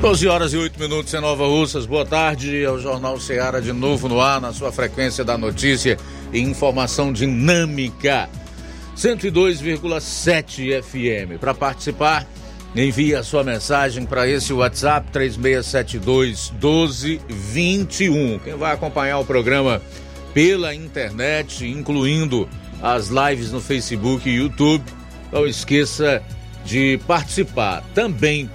12 horas e 8 minutos em Nova Russas. Boa tarde ao Jornal Ceará de novo no ar, na sua frequência da notícia e informação dinâmica. 102,7 FM. Para participar, envie a sua mensagem para esse WhatsApp 3672 1221. Quem vai acompanhar o programa pela internet, incluindo as lives no Facebook e YouTube, não esqueça de participar. Também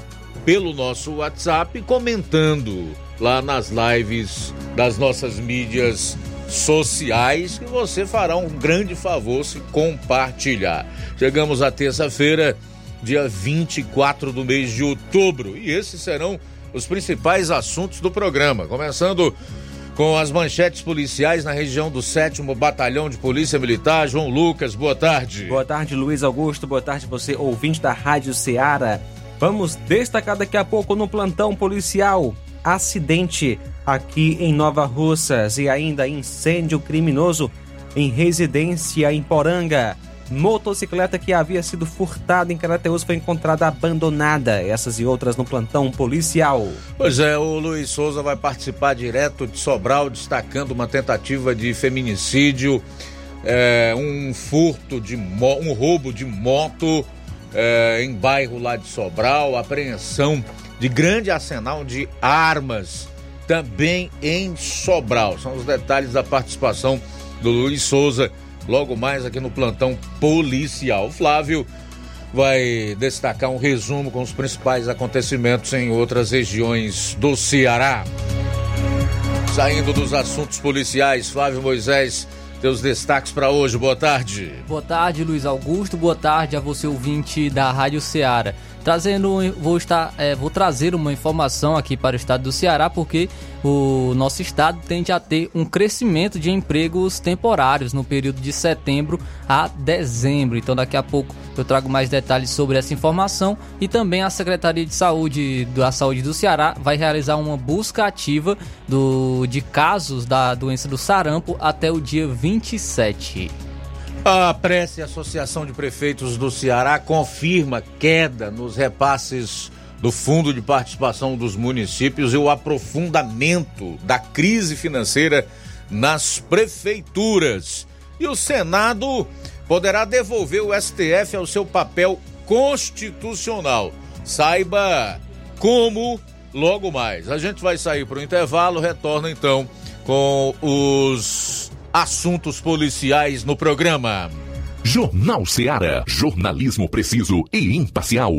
pelo nosso WhatsApp, comentando lá nas lives das nossas mídias sociais, que você fará um grande favor se compartilhar. Chegamos à terça-feira, dia 24 do mês de outubro, e esses serão os principais assuntos do programa, começando com as manchetes policiais na região do 7 Batalhão de Polícia Militar. João Lucas, boa tarde. Boa tarde, Luiz Augusto. Boa tarde, você ouvinte da Rádio Ceará. Vamos destacar daqui a pouco no plantão policial acidente aqui em Nova Russas e ainda incêndio criminoso em residência em Poranga. Motocicleta que havia sido furtada em Carateus foi encontrada abandonada. Essas e outras no plantão policial. Pois é, o Luiz Souza vai participar direto de Sobral, destacando uma tentativa de feminicídio, é, um furto de um roubo de moto é, em bairro lá de Sobral, apreensão de grande arsenal de armas também em Sobral. São os detalhes da participação do Luiz Souza logo mais aqui no plantão policial. Flávio vai destacar um resumo com os principais acontecimentos em outras regiões do Ceará. Saindo dos assuntos policiais, Flávio Moisés teus destaques para hoje. Boa tarde. Boa tarde, Luiz Augusto. Boa tarde a você ouvinte da Rádio Ceará. Trazendo, vou estar, é, vou trazer uma informação aqui para o estado do Ceará, porque o nosso estado tende a ter um crescimento de empregos temporários no período de setembro a dezembro. Então, daqui a pouco eu trago mais detalhes sobre essa informação e também a Secretaria de Saúde da Saúde do Ceará vai realizar uma busca ativa do, de casos da doença do sarampo até o dia 27. A Prece Associação de Prefeitos do Ceará confirma queda nos repasses do Fundo de Participação dos Municípios e o aprofundamento da crise financeira nas prefeituras. E o Senado poderá devolver o STF ao seu papel constitucional. Saiba como logo mais. A gente vai sair para o intervalo, retorna então com os assuntos policiais no programa. Jornal Ceará, jornalismo preciso e imparcial.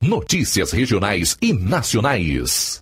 Notícias regionais e nacionais.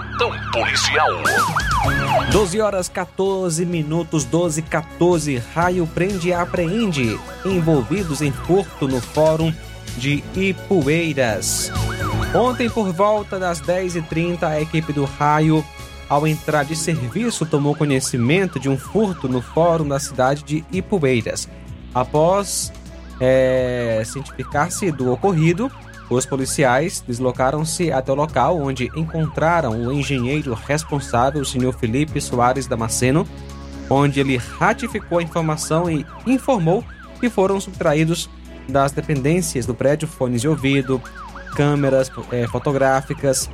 policial. 12 horas 14 minutos, 12 14. Raio prende e apreende envolvidos em furto no Fórum de Ipueiras. Ontem, por volta das 10h30, a equipe do Raio, ao entrar de serviço, tomou conhecimento de um furto no Fórum da cidade de Ipueiras. Após é, cientificar-se do ocorrido, os policiais deslocaram-se até o local onde encontraram o engenheiro responsável, o senhor Felipe Soares Damasceno, onde ele ratificou a informação e informou que foram subtraídos das dependências do prédio fones de ouvido, câmeras é, fotográficas,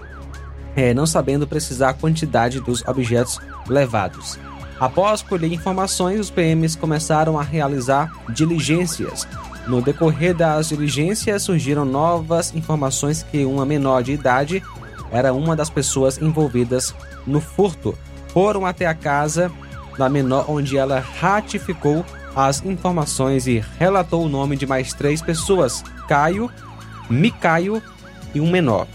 é, não sabendo precisar a quantidade dos objetos levados. Após colher informações, os PMs começaram a realizar diligências. No decorrer das diligências, surgiram novas informações que uma menor de idade era uma das pessoas envolvidas no furto. Foram até a casa da menor, onde ela ratificou as informações e relatou o nome de mais três pessoas: Caio, Micaio e um menor.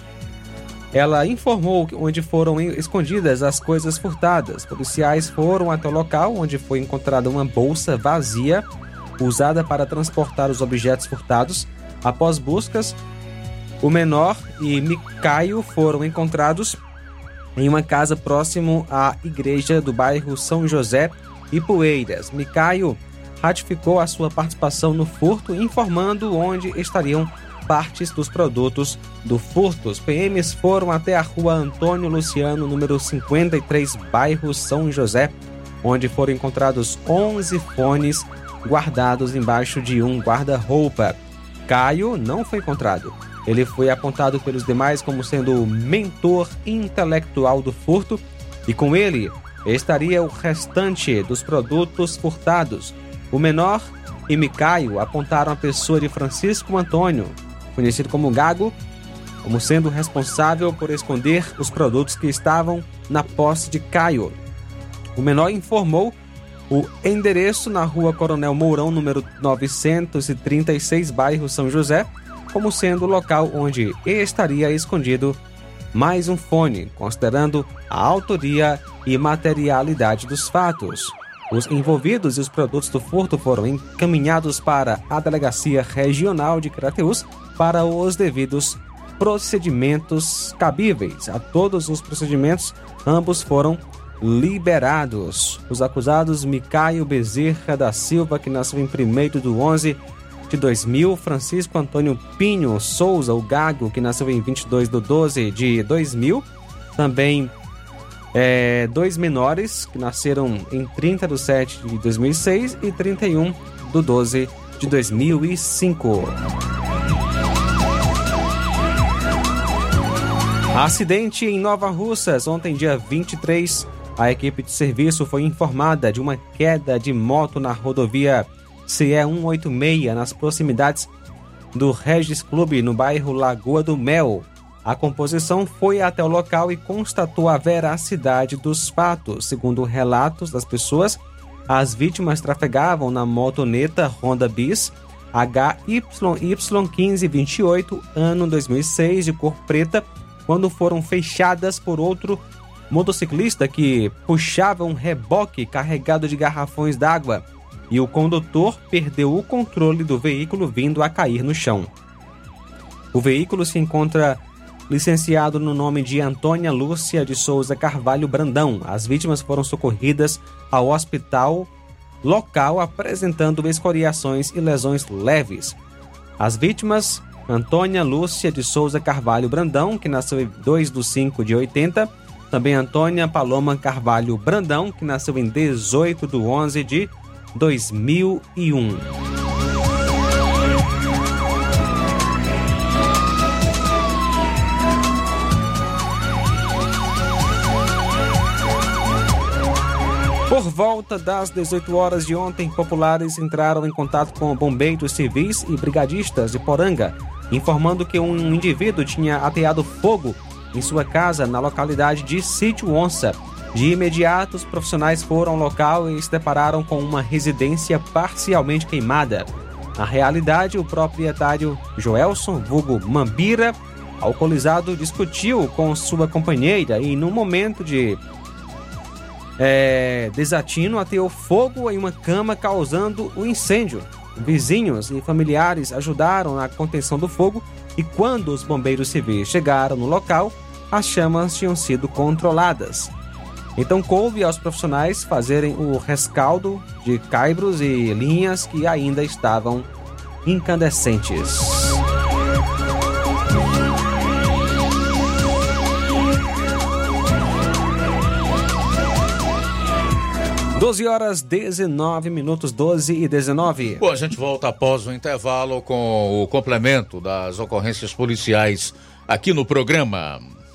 Ela informou onde foram escondidas as coisas furtadas. Policiais foram até o local onde foi encontrada uma bolsa vazia usada para transportar os objetos furtados. Após buscas, o menor e Micaio foram encontrados em uma casa próximo à igreja do bairro São José e Poeiras. Micaio ratificou a sua participação no furto, informando onde estariam partes dos produtos do furto. Os PMs foram até a rua Antônio Luciano, número 53, bairro São José, onde foram encontrados 11 fones guardados embaixo de um guarda-roupa. Caio não foi encontrado. Ele foi apontado pelos demais como sendo o mentor intelectual do furto e com ele estaria o restante dos produtos furtados. O menor e Micaio apontaram a pessoa de Francisco Antônio, conhecido como Gago, como sendo responsável por esconder os produtos que estavam na posse de Caio. O menor informou o endereço na rua Coronel Mourão, número 936, bairro São José, como sendo o local onde estaria escondido mais um fone, considerando a autoria e materialidade dos fatos. Os envolvidos e os produtos do furto foram encaminhados para a Delegacia Regional de Crateús para os devidos procedimentos cabíveis. A todos os procedimentos, ambos foram liberados. Os acusados Micaio Bezerra da Silva, que nasceu em 1 do 11 de 2000, Francisco Antônio Pinho Souza, o Gago, que nasceu em 22 do 12 de 2000, também é, dois menores, que nasceram em 30 do 7 de 2006 e 31 do 12 de 2005. Acidente em Nova Russas, ontem, dia 23 a equipe de serviço foi informada de uma queda de moto na rodovia CE 186 nas proximidades do Regis Clube no bairro Lagoa do Mel. A composição foi até o local e constatou a veracidade dos fatos. Segundo relatos das pessoas, as vítimas trafegavam na motoneta Honda Bis HYY1528 ano 2006 de cor preta quando foram fechadas por outro motociclista que puxava um reboque carregado de garrafões d'água e o condutor perdeu o controle do veículo vindo a cair no chão. O veículo se encontra licenciado no nome de Antônia Lúcia de Souza Carvalho Brandão. As vítimas foram socorridas ao hospital local apresentando escoriações e lesões leves. As vítimas, Antônia Lúcia de Souza Carvalho Brandão, que nasceu em 2 de 5 de 80, também Antônia Paloma Carvalho Brandão, que nasceu em 18 de 11 de 2001. Por volta das 18 horas de ontem, populares entraram em contato com bombeiros civis e brigadistas de Poranga, informando que um indivíduo tinha ateado fogo em sua casa na localidade de Sítio Onça. De imediato, os profissionais foram ao local e se depararam com uma residência parcialmente queimada. Na realidade, o proprietário Joelson, vulgo Mambira, alcoolizado, discutiu com sua companheira e, no momento de é, desatino ateou fogo em uma cama, causando o incêndio. Vizinhos e familiares ajudaram na contenção do fogo e, quando os bombeiros civis chegaram no local, as chamas tinham sido controladas. Então coube aos profissionais fazerem o rescaldo de caibros e linhas que ainda estavam incandescentes. 12 horas 19 minutos, 12 e 19. Bom, a gente volta após o intervalo com o complemento das ocorrências policiais aqui no programa.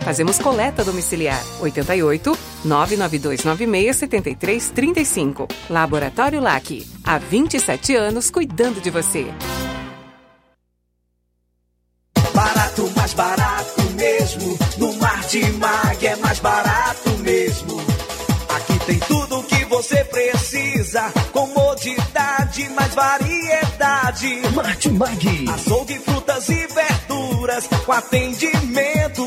Fazemos coleta domiciliar 88 99296 7335. Laboratório LAC. Há 27 anos cuidando de você. Barato, mais barato mesmo. No Martimag é mais barato mesmo. Aqui tem tudo o que você precisa. Comodidade, mais variedade. Martimag. Açougue, frutas e verduras com atendimento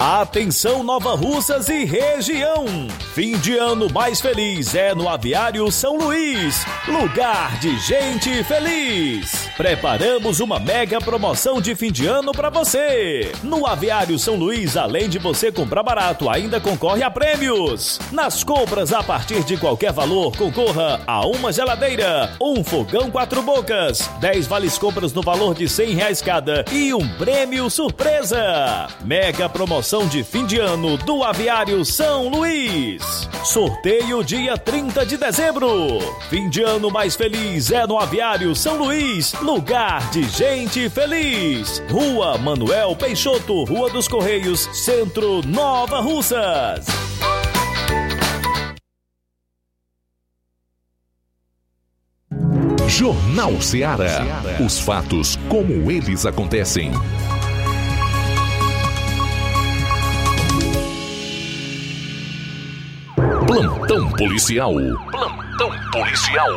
Atenção Nova Russas e região. Fim de ano mais feliz é no Aviário São Luís. Lugar de gente feliz. Preparamos uma mega promoção de fim de ano para você. No Aviário São Luís, além de você comprar barato, ainda concorre a prêmios. Nas compras a partir de qualquer valor, concorra a uma geladeira, um fogão quatro bocas, 10 vales compras no valor de 100 reais cada e um prêmio surpresa. Mega promoção de fim de ano do Aviário São Luís. Sorteio dia 30 de dezembro. Fim de ano mais feliz é no Aviário São Luís, lugar de gente feliz. Rua Manuel Peixoto, Rua dos Correios, Centro Nova Russas. Jornal Ceará. Os fatos como eles acontecem. Plantão policial. Plantão policial.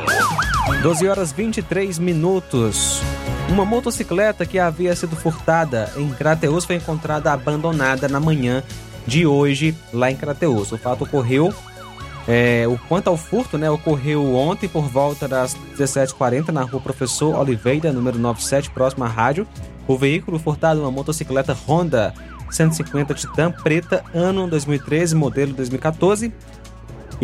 12 horas 23 minutos. Uma motocicleta que havia sido furtada em Crateus foi encontrada abandonada na manhã de hoje lá em Crateus. O fato ocorreu é, o quanto ao furto, né, ocorreu ontem por volta das 17h40 na rua Professor Oliveira, número 97, próximo à rádio. O veículo furtado, uma motocicleta Honda 150 Titan preta, ano 2013, modelo 2014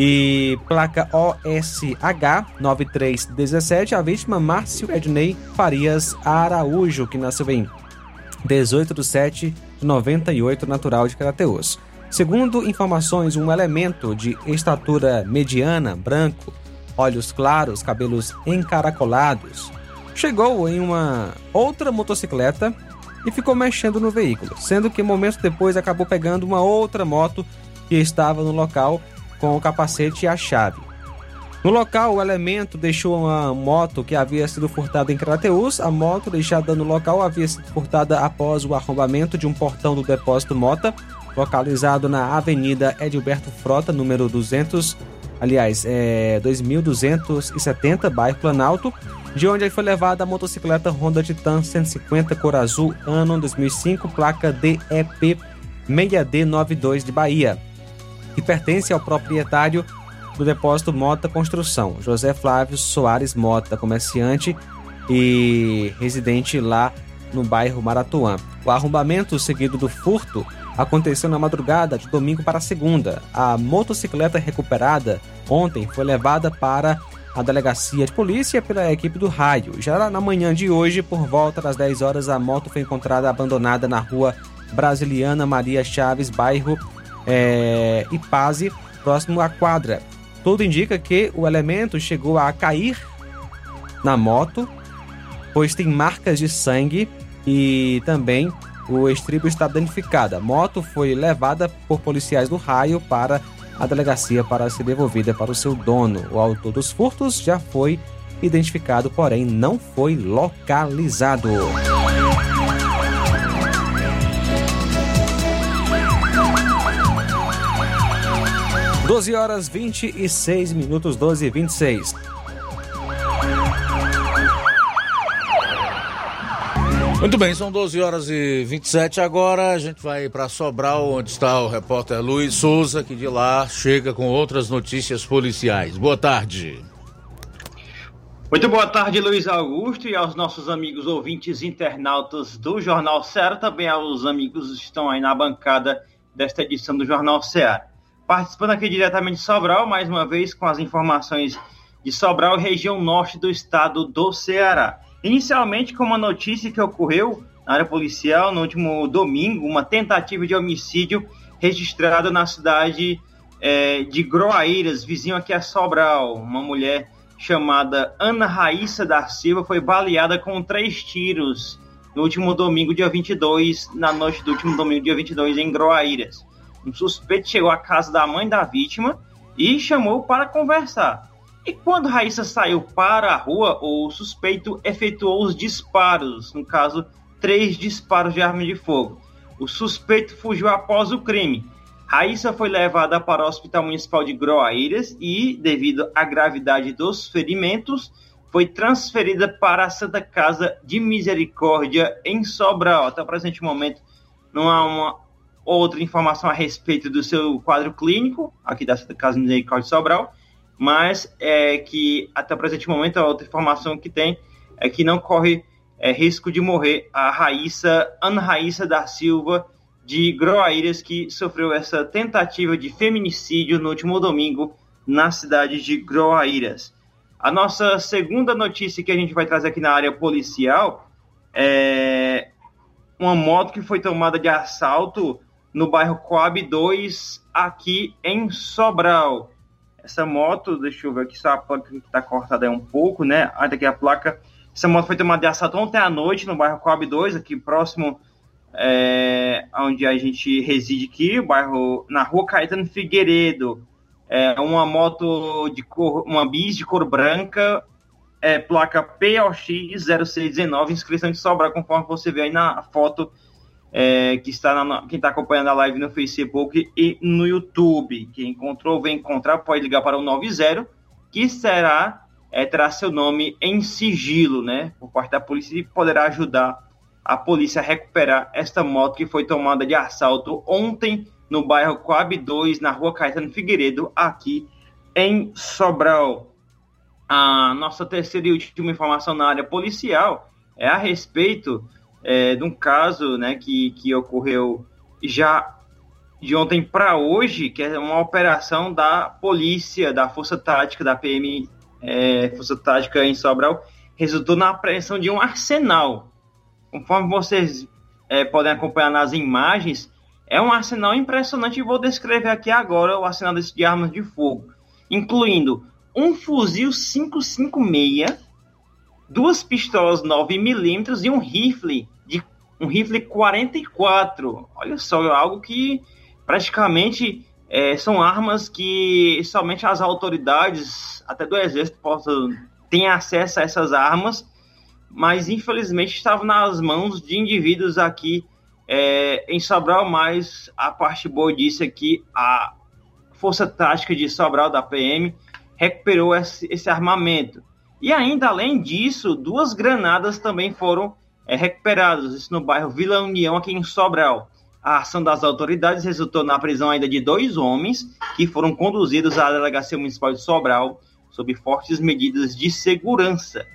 e placa OSH 9317. A vítima, Márcio Ednei Farias Araújo, que nasceu em 18 de 7 de 98, natural de Carateus. Segundo informações, um elemento de estatura mediana, branco, olhos claros, cabelos encaracolados, chegou em uma outra motocicleta e ficou mexendo no veículo, sendo que momentos depois acabou pegando uma outra moto que estava no local com o capacete e a chave. No local, o elemento deixou uma moto que havia sido furtada em Crateus. A moto deixada no local havia sido furtada após o arrombamento de um portão do depósito Mota, localizado na Avenida Edilberto Frota, número 200, aliás, é 2270, bairro Planalto, de onde foi levada a motocicleta Honda Titan 150 cor azul, ano 2005, placa DEP 6D92 de Bahia que pertence ao proprietário do depósito Mota Construção, José Flávio Soares Mota, comerciante e residente lá no bairro Maratuã. O arrombamento seguido do furto aconteceu na madrugada de domingo para segunda. A motocicleta recuperada ontem foi levada para a delegacia de polícia pela equipe do raio. Já na manhã de hoje, por volta das 10 horas, a moto foi encontrada abandonada na rua Brasiliana Maria Chaves, bairro é, Ipaze, próximo à quadra. Tudo indica que o elemento chegou a cair na moto, pois tem marcas de sangue e também o estribo está danificado. A moto foi levada por policiais do raio para a delegacia para ser devolvida para o seu dono. O autor dos furtos já foi identificado, porém não foi localizado. 12 horas 26 minutos, 12 e 26. Muito bem, são 12 horas e 27 agora. A gente vai para Sobral, onde está o repórter Luiz Souza, que de lá chega com outras notícias policiais. Boa tarde. Muito boa tarde, Luiz Augusto, e aos nossos amigos ouvintes internautas do Jornal Ceará, também aos amigos que estão aí na bancada desta edição do Jornal Ceará participando aqui diretamente de Sobral, mais uma vez com as informações de Sobral, região norte do estado do Ceará. Inicialmente, com uma notícia que ocorreu na área policial no último domingo, uma tentativa de homicídio registrada na cidade é, de Groaíras, vizinho aqui a Sobral. Uma mulher chamada Ana Raíssa da Silva foi baleada com três tiros no último domingo, dia 22, na noite do último domingo, dia 22, em Groaíras. Um suspeito chegou à casa da mãe da vítima e chamou para conversar. E quando Raíssa saiu para a rua, o suspeito efetuou os disparos, no caso, três disparos de arma de fogo. O suspeito fugiu após o crime. Raíssa foi levada para o Hospital Municipal de Groaíras e, devido à gravidade dos ferimentos, foi transferida para a Santa Casa de Misericórdia em Sobral. Até o presente momento, não há uma outra informação a respeito do seu quadro clínico, aqui da Casa Misericórdia Sobral, mas é que até o presente momento a outra informação que tem é que não corre é, risco de morrer a Raíssa, Ana Raíssa da Silva, de Groaíras, que sofreu essa tentativa de feminicídio no último domingo na cidade de Groaíras. A nossa segunda notícia que a gente vai trazer aqui na área policial é uma moto que foi tomada de assalto no bairro Coab 2, aqui em Sobral. Essa moto, deixa eu ver aqui, só a placa que está cortada é um pouco, né? Ah, daqui a placa. Essa moto foi tomada de assalto ontem à noite no bairro Coab 2, aqui próximo é, onde a gente reside aqui, bairro, na rua Caetano Figueiredo. É uma moto de cor, uma bis de cor branca, é, placa POX 0619, inscrição de Sobral, conforme você vê aí na foto é, que está na, quem está acompanhando a live no Facebook e no YouTube. Quem encontrou, vem encontrar, pode ligar para o 90, que será, é, terá seu nome em sigilo, né, por parte da polícia e poderá ajudar a polícia a recuperar esta moto que foi tomada de assalto ontem no bairro Coab 2, na rua Caetano Figueiredo, aqui em Sobral. A nossa terceira e última informação na área policial é a respeito é, de um caso né, que, que ocorreu já de ontem para hoje, que é uma operação da polícia, da Força Tática, da PM, é, Força Tática em Sobral, resultou na apreensão de um arsenal. Conforme vocês é, podem acompanhar nas imagens, é um arsenal impressionante e vou descrever aqui agora o arsenal de armas de fogo, incluindo um fuzil 556, duas pistolas 9mm e um rifle de um rifle 44. Olha só, algo que praticamente é, são armas que somente as autoridades, até do exército, possam ter acesso a essas armas, mas infelizmente estavam nas mãos de indivíduos aqui é, em Sobral, mas a parte boa disso é que a Força Tática de Sobral, da PM, recuperou esse, esse armamento. E ainda, além disso, duas granadas também foram é, recuperadas, isso no bairro Vila União, aqui em Sobral. A ação das autoridades resultou na prisão ainda de dois homens que foram conduzidos à Delegacia Municipal de Sobral sob fortes medidas de segurança.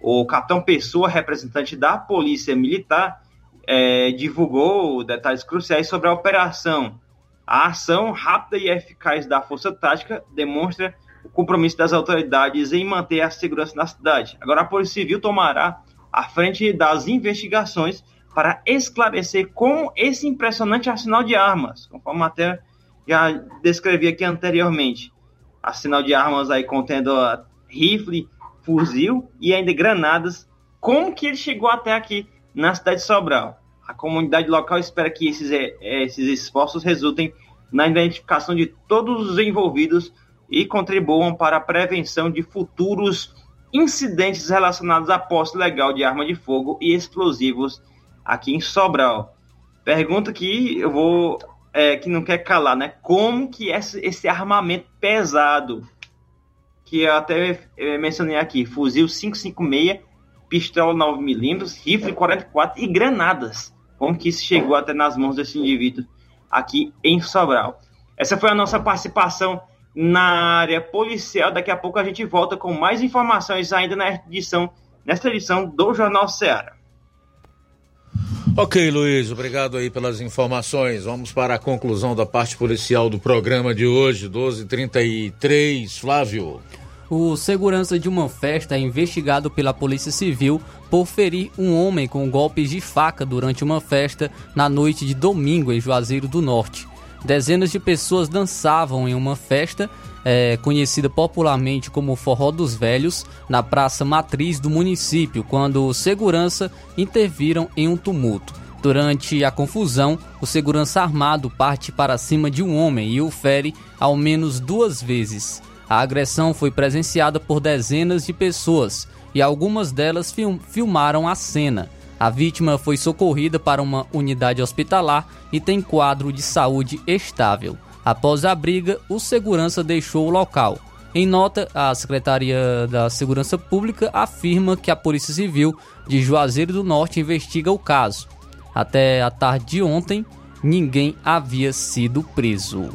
O capitão Pessoa, representante da Polícia Militar, é, divulgou detalhes cruciais sobre a operação. A ação rápida e eficaz da Força Tática demonstra o compromisso das autoridades em manter a segurança na cidade. Agora, a Polícia Civil tomará a frente das investigações para esclarecer como esse impressionante arsenal de armas, conforme até já descrevi aqui anteriormente. Arsenal de armas aí contendo rifle, fuzil e ainda granadas. Como que ele chegou até aqui na cidade de Sobral. A comunidade local espera que esses, eh, esses esforços resultem na identificação de todos os envolvidos e contribuam para a prevenção de futuros incidentes relacionados à posse legal de arma de fogo e explosivos aqui em Sobral. Pergunta que eu vou é, que não quer calar, né? Como que esse, esse armamento pesado que eu até eh, mencionei aqui, fuzil 556 pistola 9mm, rifle 44 e granadas. Como que isso chegou até nas mãos desse indivíduo aqui em Sobral. Essa foi a nossa participação na área policial. Daqui a pouco a gente volta com mais informações ainda na edição, nesta edição do Jornal Ceará. Ok, Luiz, obrigado aí pelas informações. Vamos para a conclusão da parte policial do programa de hoje, 12:33, Flávio o segurança de uma festa é investigado pela Polícia Civil por ferir um homem com golpes de faca durante uma festa na noite de domingo em Juazeiro do Norte. Dezenas de pessoas dançavam em uma festa é, conhecida popularmente como Forró dos Velhos, na praça matriz do município, quando segurança interviram em um tumulto. Durante a confusão, o segurança armado parte para cima de um homem e o fere ao menos duas vezes. A agressão foi presenciada por dezenas de pessoas e algumas delas film filmaram a cena. A vítima foi socorrida para uma unidade hospitalar e tem quadro de saúde estável. Após a briga, o segurança deixou o local. Em nota, a Secretaria da Segurança Pública afirma que a Polícia Civil de Juazeiro do Norte investiga o caso. Até a tarde de ontem, ninguém havia sido preso.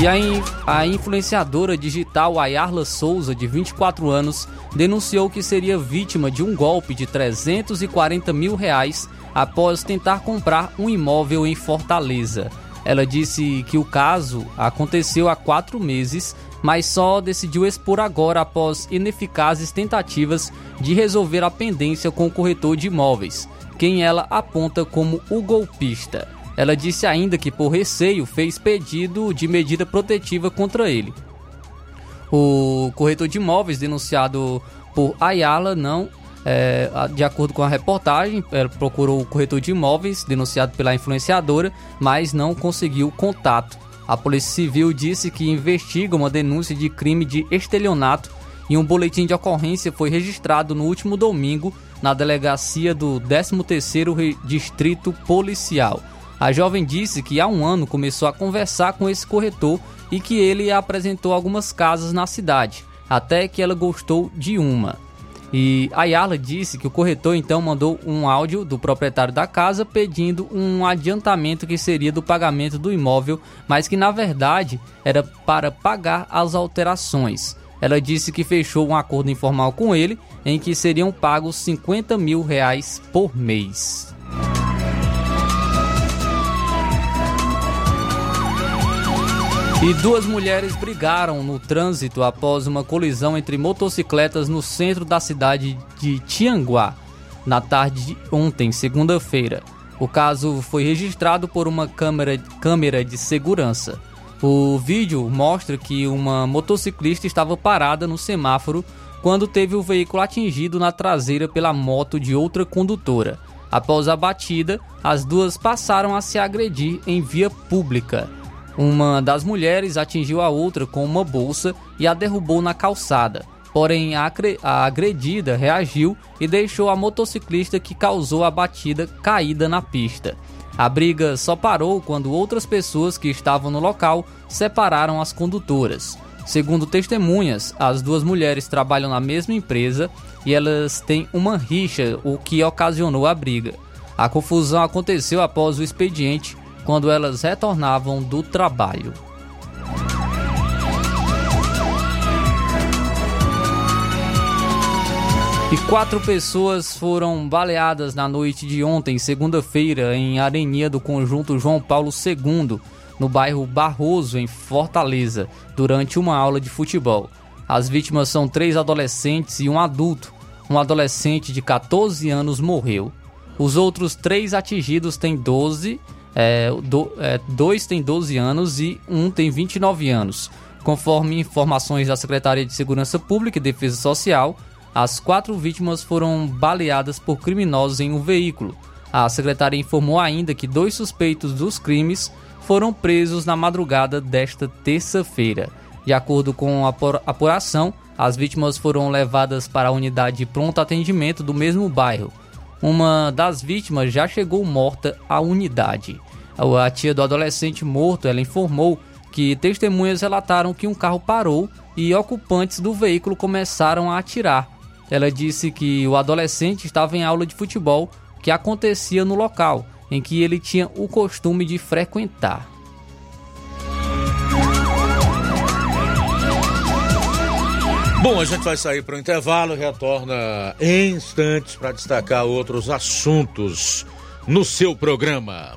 E a, in, a influenciadora digital Ayarla Souza, de 24 anos, denunciou que seria vítima de um golpe de 340 mil reais após tentar comprar um imóvel em Fortaleza. Ela disse que o caso aconteceu há quatro meses, mas só decidiu expor agora após ineficazes tentativas de resolver a pendência com o corretor de imóveis, quem ela aponta como o golpista. Ela disse ainda que, por receio, fez pedido de medida protetiva contra ele. O corretor de imóveis denunciado por Ayala não é, de acordo com a reportagem, procurou o corretor de imóveis denunciado pela influenciadora, mas não conseguiu contato. A Polícia Civil disse que investiga uma denúncia de crime de estelionato e um boletim de ocorrência foi registrado no último domingo na delegacia do 13º Distrito Policial. A jovem disse que há um ano começou a conversar com esse corretor e que ele apresentou algumas casas na cidade, até que ela gostou de uma. E a Ayala disse que o corretor então mandou um áudio do proprietário da casa pedindo um adiantamento que seria do pagamento do imóvel, mas que na verdade era para pagar as alterações. Ela disse que fechou um acordo informal com ele em que seriam pagos 50 mil reais por mês. E duas mulheres brigaram no trânsito após uma colisão entre motocicletas no centro da cidade de Tianguá, na tarde de ontem, segunda-feira. O caso foi registrado por uma câmera, câmera de segurança. O vídeo mostra que uma motociclista estava parada no semáforo quando teve o veículo atingido na traseira pela moto de outra condutora. Após a batida, as duas passaram a se agredir em via pública. Uma das mulheres atingiu a outra com uma bolsa e a derrubou na calçada. Porém, a agredida reagiu e deixou a motociclista que causou a batida caída na pista. A briga só parou quando outras pessoas que estavam no local separaram as condutoras. Segundo testemunhas, as duas mulheres trabalham na mesma empresa e elas têm uma rixa, o que ocasionou a briga. A confusão aconteceu após o expediente quando elas retornavam do trabalho. E quatro pessoas foram baleadas na noite de ontem, segunda-feira, em Arenia do Conjunto João Paulo II, no bairro Barroso, em Fortaleza, durante uma aula de futebol. As vítimas são três adolescentes e um adulto. Um adolescente de 14 anos morreu. Os outros três atingidos têm 12 é, do, é, dois têm 12 anos e um tem 29 anos. Conforme informações da Secretaria de Segurança Pública e Defesa Social, as quatro vítimas foram baleadas por criminosos em um veículo. A secretária informou ainda que dois suspeitos dos crimes foram presos na madrugada desta terça-feira. De acordo com a apuração, as vítimas foram levadas para a unidade de pronto atendimento do mesmo bairro. Uma das vítimas já chegou morta à unidade. A tia do adolescente morto, ela informou que testemunhas relataram que um carro parou e ocupantes do veículo começaram a atirar. Ela disse que o adolescente estava em aula de futebol que acontecia no local em que ele tinha o costume de frequentar. Bom, a gente vai sair para o intervalo retorna em instantes para destacar outros assuntos no seu programa.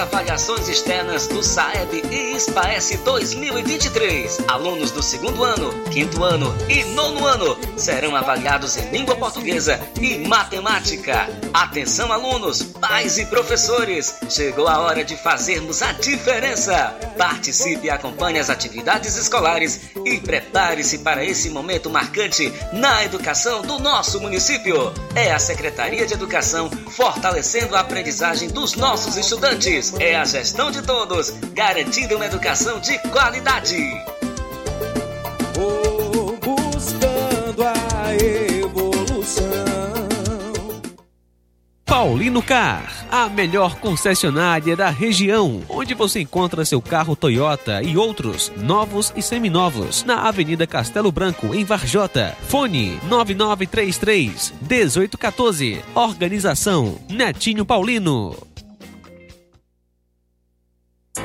Avaliações externas do SAEB e SPAES 2023. Alunos do segundo ano, quinto ano e nono ano serão avaliados em língua portuguesa e matemática. Atenção, alunos, pais e professores! Chegou a hora de fazermos a diferença. Participe e acompanhe as atividades escolares e prepare-se para esse momento marcante na educação do nosso município. É a Secretaria de Educação fortalecendo a aprendizagem dos nossos estudantes é a gestão de todos, garantindo uma educação de qualidade. Vou buscando a evolução. Paulino Car, a melhor concessionária da região, onde você encontra seu carro Toyota e outros novos e seminovos, na Avenida Castelo Branco, em Varjota. Fone 9933 1814. Organização Netinho Paulino.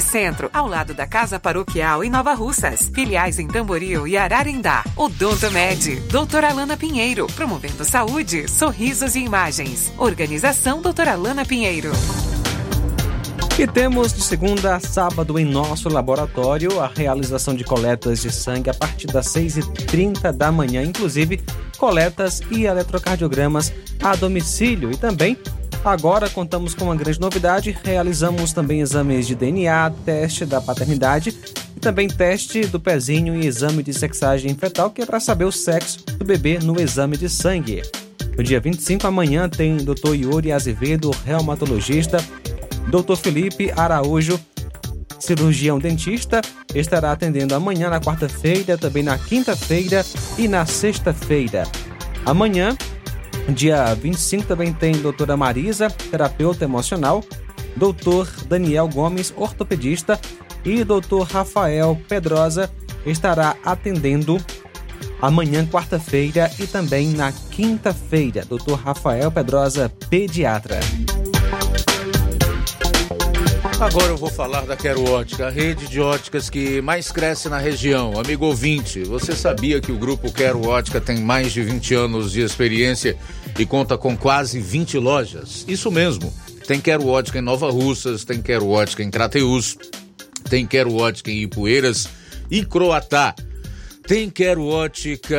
Centro, ao lado da Casa Paroquial em Nova Russas. Filiais em Tamboril e Ararindá. Odonto Med, doutora Alana Pinheiro, promovendo saúde, sorrisos e imagens. Organização doutora Alana Pinheiro. E temos de segunda a sábado em nosso laboratório a realização de coletas de sangue a partir das 6h30 da manhã, inclusive coletas e eletrocardiogramas a domicílio e também Agora contamos com uma grande novidade: realizamos também exames de DNA, teste da paternidade e também teste do pezinho e exame de sexagem fetal, que é para saber o sexo do bebê no exame de sangue. No dia 25, amanhã, tem Dr. Yuri Azevedo, reumatologista, Dr. Felipe Araújo, cirurgião dentista, estará atendendo amanhã na quarta-feira, também na quinta-feira e na sexta-feira. Amanhã Dia 25 também tem doutora Marisa, terapeuta emocional, doutor Daniel Gomes, ortopedista, e doutor Rafael Pedrosa estará atendendo amanhã, quarta-feira, e também na quinta-feira. Doutor Rafael Pedrosa, pediatra. Agora eu vou falar da Quero Ótica, a rede de óticas que mais cresce na região. Amigo ouvinte, você sabia que o grupo Quero Ótica tem mais de 20 anos de experiência e conta com quase 20 lojas? Isso mesmo. Tem Quero Ótica em Nova Russas, tem Quero Ótica em Crateus, tem Quero Ótica em Ipueiras e Croatá. Tem Quero Ótica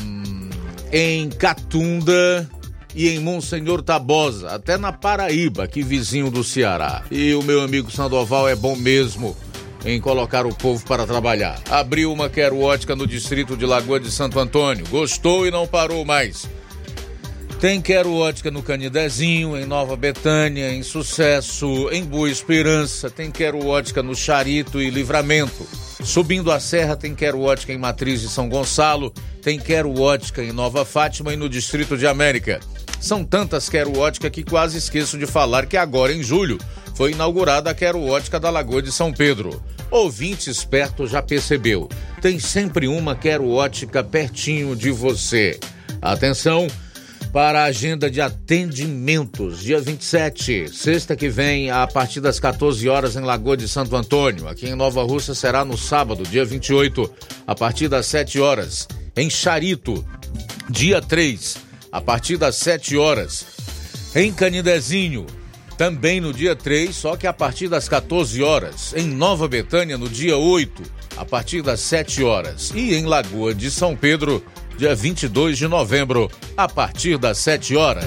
hum, em Catunda, e em Monsenhor Tabosa, até na Paraíba, aqui vizinho do Ceará. E o meu amigo Sandoval é bom mesmo em colocar o povo para trabalhar. Abriu uma quero ótica no distrito de Lagoa de Santo Antônio. Gostou e não parou mais. Tem quero ótica no Canidezinho, em Nova Betânia, em Sucesso, em Boa Esperança. Tem quero ótica no Charito e Livramento. Subindo a serra tem quero ótica em Matriz de São Gonçalo. Tem quero ótica em Nova Fátima e no Distrito de América. São tantas Quero Ótica que quase esqueço de falar que agora em julho foi inaugurada a Quero Ótica da Lagoa de São Pedro. Ouvinte esperto já percebeu, tem sempre uma Quero Ótica pertinho de você. Atenção para a agenda de atendimentos, dia 27, sexta que vem, a partir das 14 horas em Lagoa de Santo Antônio. Aqui em Nova Rússia será no sábado, dia 28, a partir das 7 horas. Em Charito, dia 3, a partir das 7 horas. Em Canidezinho, também no dia 3, só que a partir das 14 horas. Em Nova Betânia, no dia 8, a partir das 7 horas. E em Lagoa de São Pedro, dia 22 de novembro, a partir das 7 horas.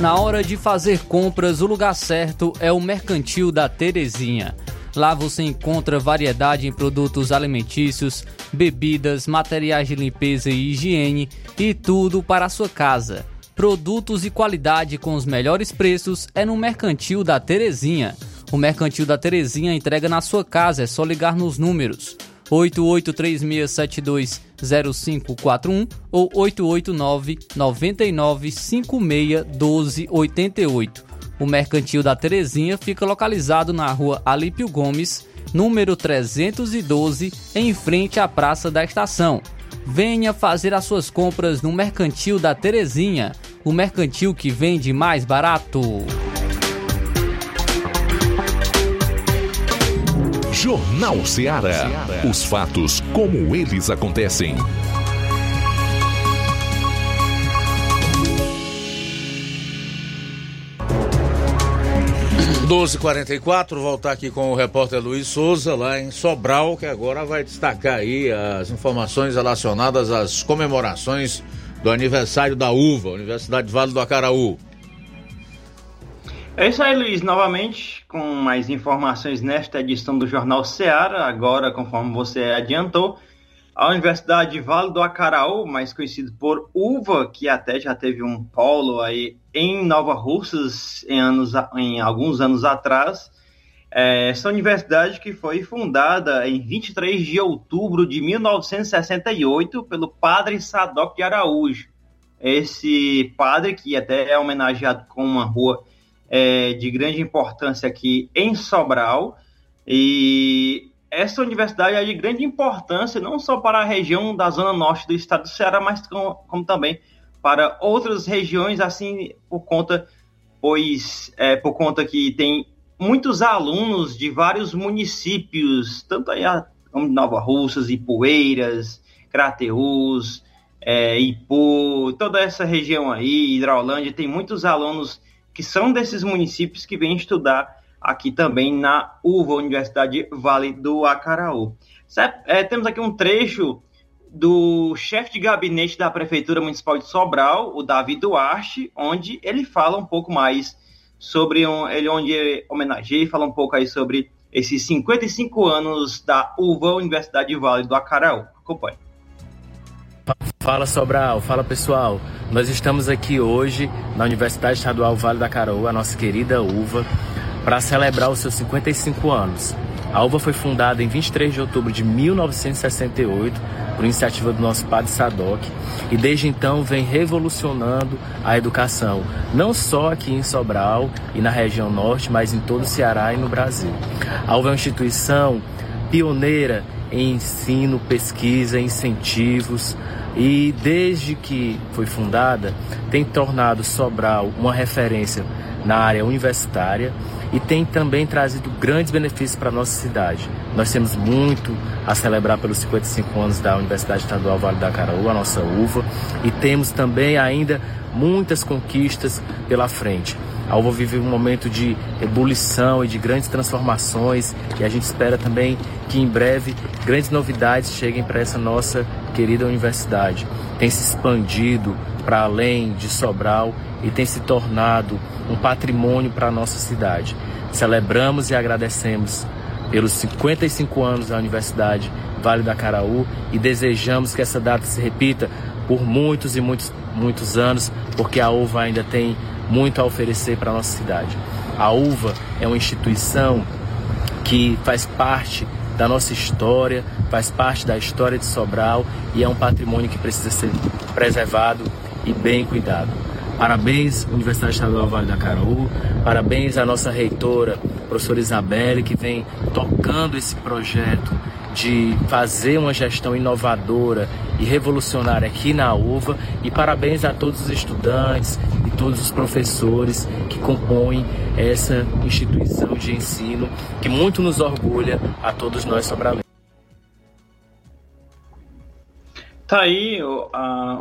Na hora de fazer compras, o lugar certo é o Mercantil da Terezinha. Lá você encontra variedade em produtos alimentícios, bebidas, materiais de limpeza e higiene e tudo para a sua casa. Produtos e qualidade com os melhores preços é no Mercantil da Terezinha. O Mercantil da Terezinha entrega na sua casa, é só ligar nos números 8836720541 ou 889 9956 1288. O Mercantil da Terezinha fica localizado na rua Alípio Gomes, número 312, em frente à Praça da Estação. Venha fazer as suas compras no Mercantil da Terezinha, o mercantil que vende mais barato. Jornal Ceará. Os fatos como eles acontecem. 12:44 voltar aqui com o repórter Luiz Souza lá em Sobral, que agora vai destacar aí as informações relacionadas às comemorações do aniversário da uva, Universidade Vale do Acaraú. É isso aí, Luiz. Novamente, com mais informações nesta edição do Jornal Seara. Agora, conforme você adiantou, a Universidade Vale do Acaraú, mais conhecido por UVA, que até já teve um polo aí em Nova Russas em, anos, em alguns anos atrás. É, essa universidade que foi fundada em 23 de outubro de 1968 pelo padre Sadoc de Araújo. Esse padre que até é homenageado com uma rua é, de grande importância aqui em Sobral. E essa universidade é de grande importância não só para a região da zona norte do estado do Ceará, mas como, como também para outras regiões, assim por conta, pois é, por conta que tem muitos alunos de vários municípios, tanto aí como Nova Russas, Ipueiras, Crateús, é, Ipu, toda essa região aí, Hidrolândia, tem muitos alunos que são desses municípios que vêm estudar aqui também na UVA, Universidade Vale do Acaraú. É, temos aqui um trecho do chefe de gabinete da Prefeitura Municipal de Sobral, o Davi Duarte, onde ele fala um pouco mais sobre um, ele onde ele homenageia e fala um pouco aí sobre esses 55 anos da UVA Universidade Vale do Acaraú. Acompanhe. Fala Sobral, fala pessoal. Nós estamos aqui hoje na Universidade Estadual Vale da Caraú, a nossa querida UVA, para celebrar os seus 55 anos. A UVA foi fundada em 23 de outubro de 1968 por iniciativa do nosso padre Sadoc e desde então vem revolucionando a educação, não só aqui em Sobral e na região norte, mas em todo o Ceará e no Brasil. A UVA é uma instituição pioneira em ensino, pesquisa, incentivos, e desde que foi fundada tem tornado Sobral uma referência na área universitária e tem também trazido grandes benefícios para a nossa cidade. Nós temos muito a celebrar pelos 55 anos da Universidade Estadual Vale da Caraú, a nossa UVA, e temos também ainda muitas conquistas pela frente. A UVA vive um momento de ebulição e de grandes transformações e a gente espera também que em breve grandes novidades cheguem para essa nossa querida universidade. Tem se expandido para além de Sobral e tem se tornado um patrimônio para a nossa cidade. Celebramos e agradecemos pelos 55 anos da Universidade Vale da Caraú e desejamos que essa data se repita por muitos e muitos, muitos anos, porque a UVA ainda tem muito a oferecer para a nossa cidade. A UVA é uma instituição que faz parte da nossa história, faz parte da história de Sobral e é um patrimônio que precisa ser preservado e bem cuidado. Parabéns, Universidade Estadual Vale da Caraú, parabéns à nossa reitora, professora Isabelle, que vem tocando esse projeto de fazer uma gestão inovadora e revolucionária aqui na UVA e parabéns a todos os estudantes e todos os professores que compõem essa instituição de ensino que muito nos orgulha a todos nós sobralenses. Tá aí o,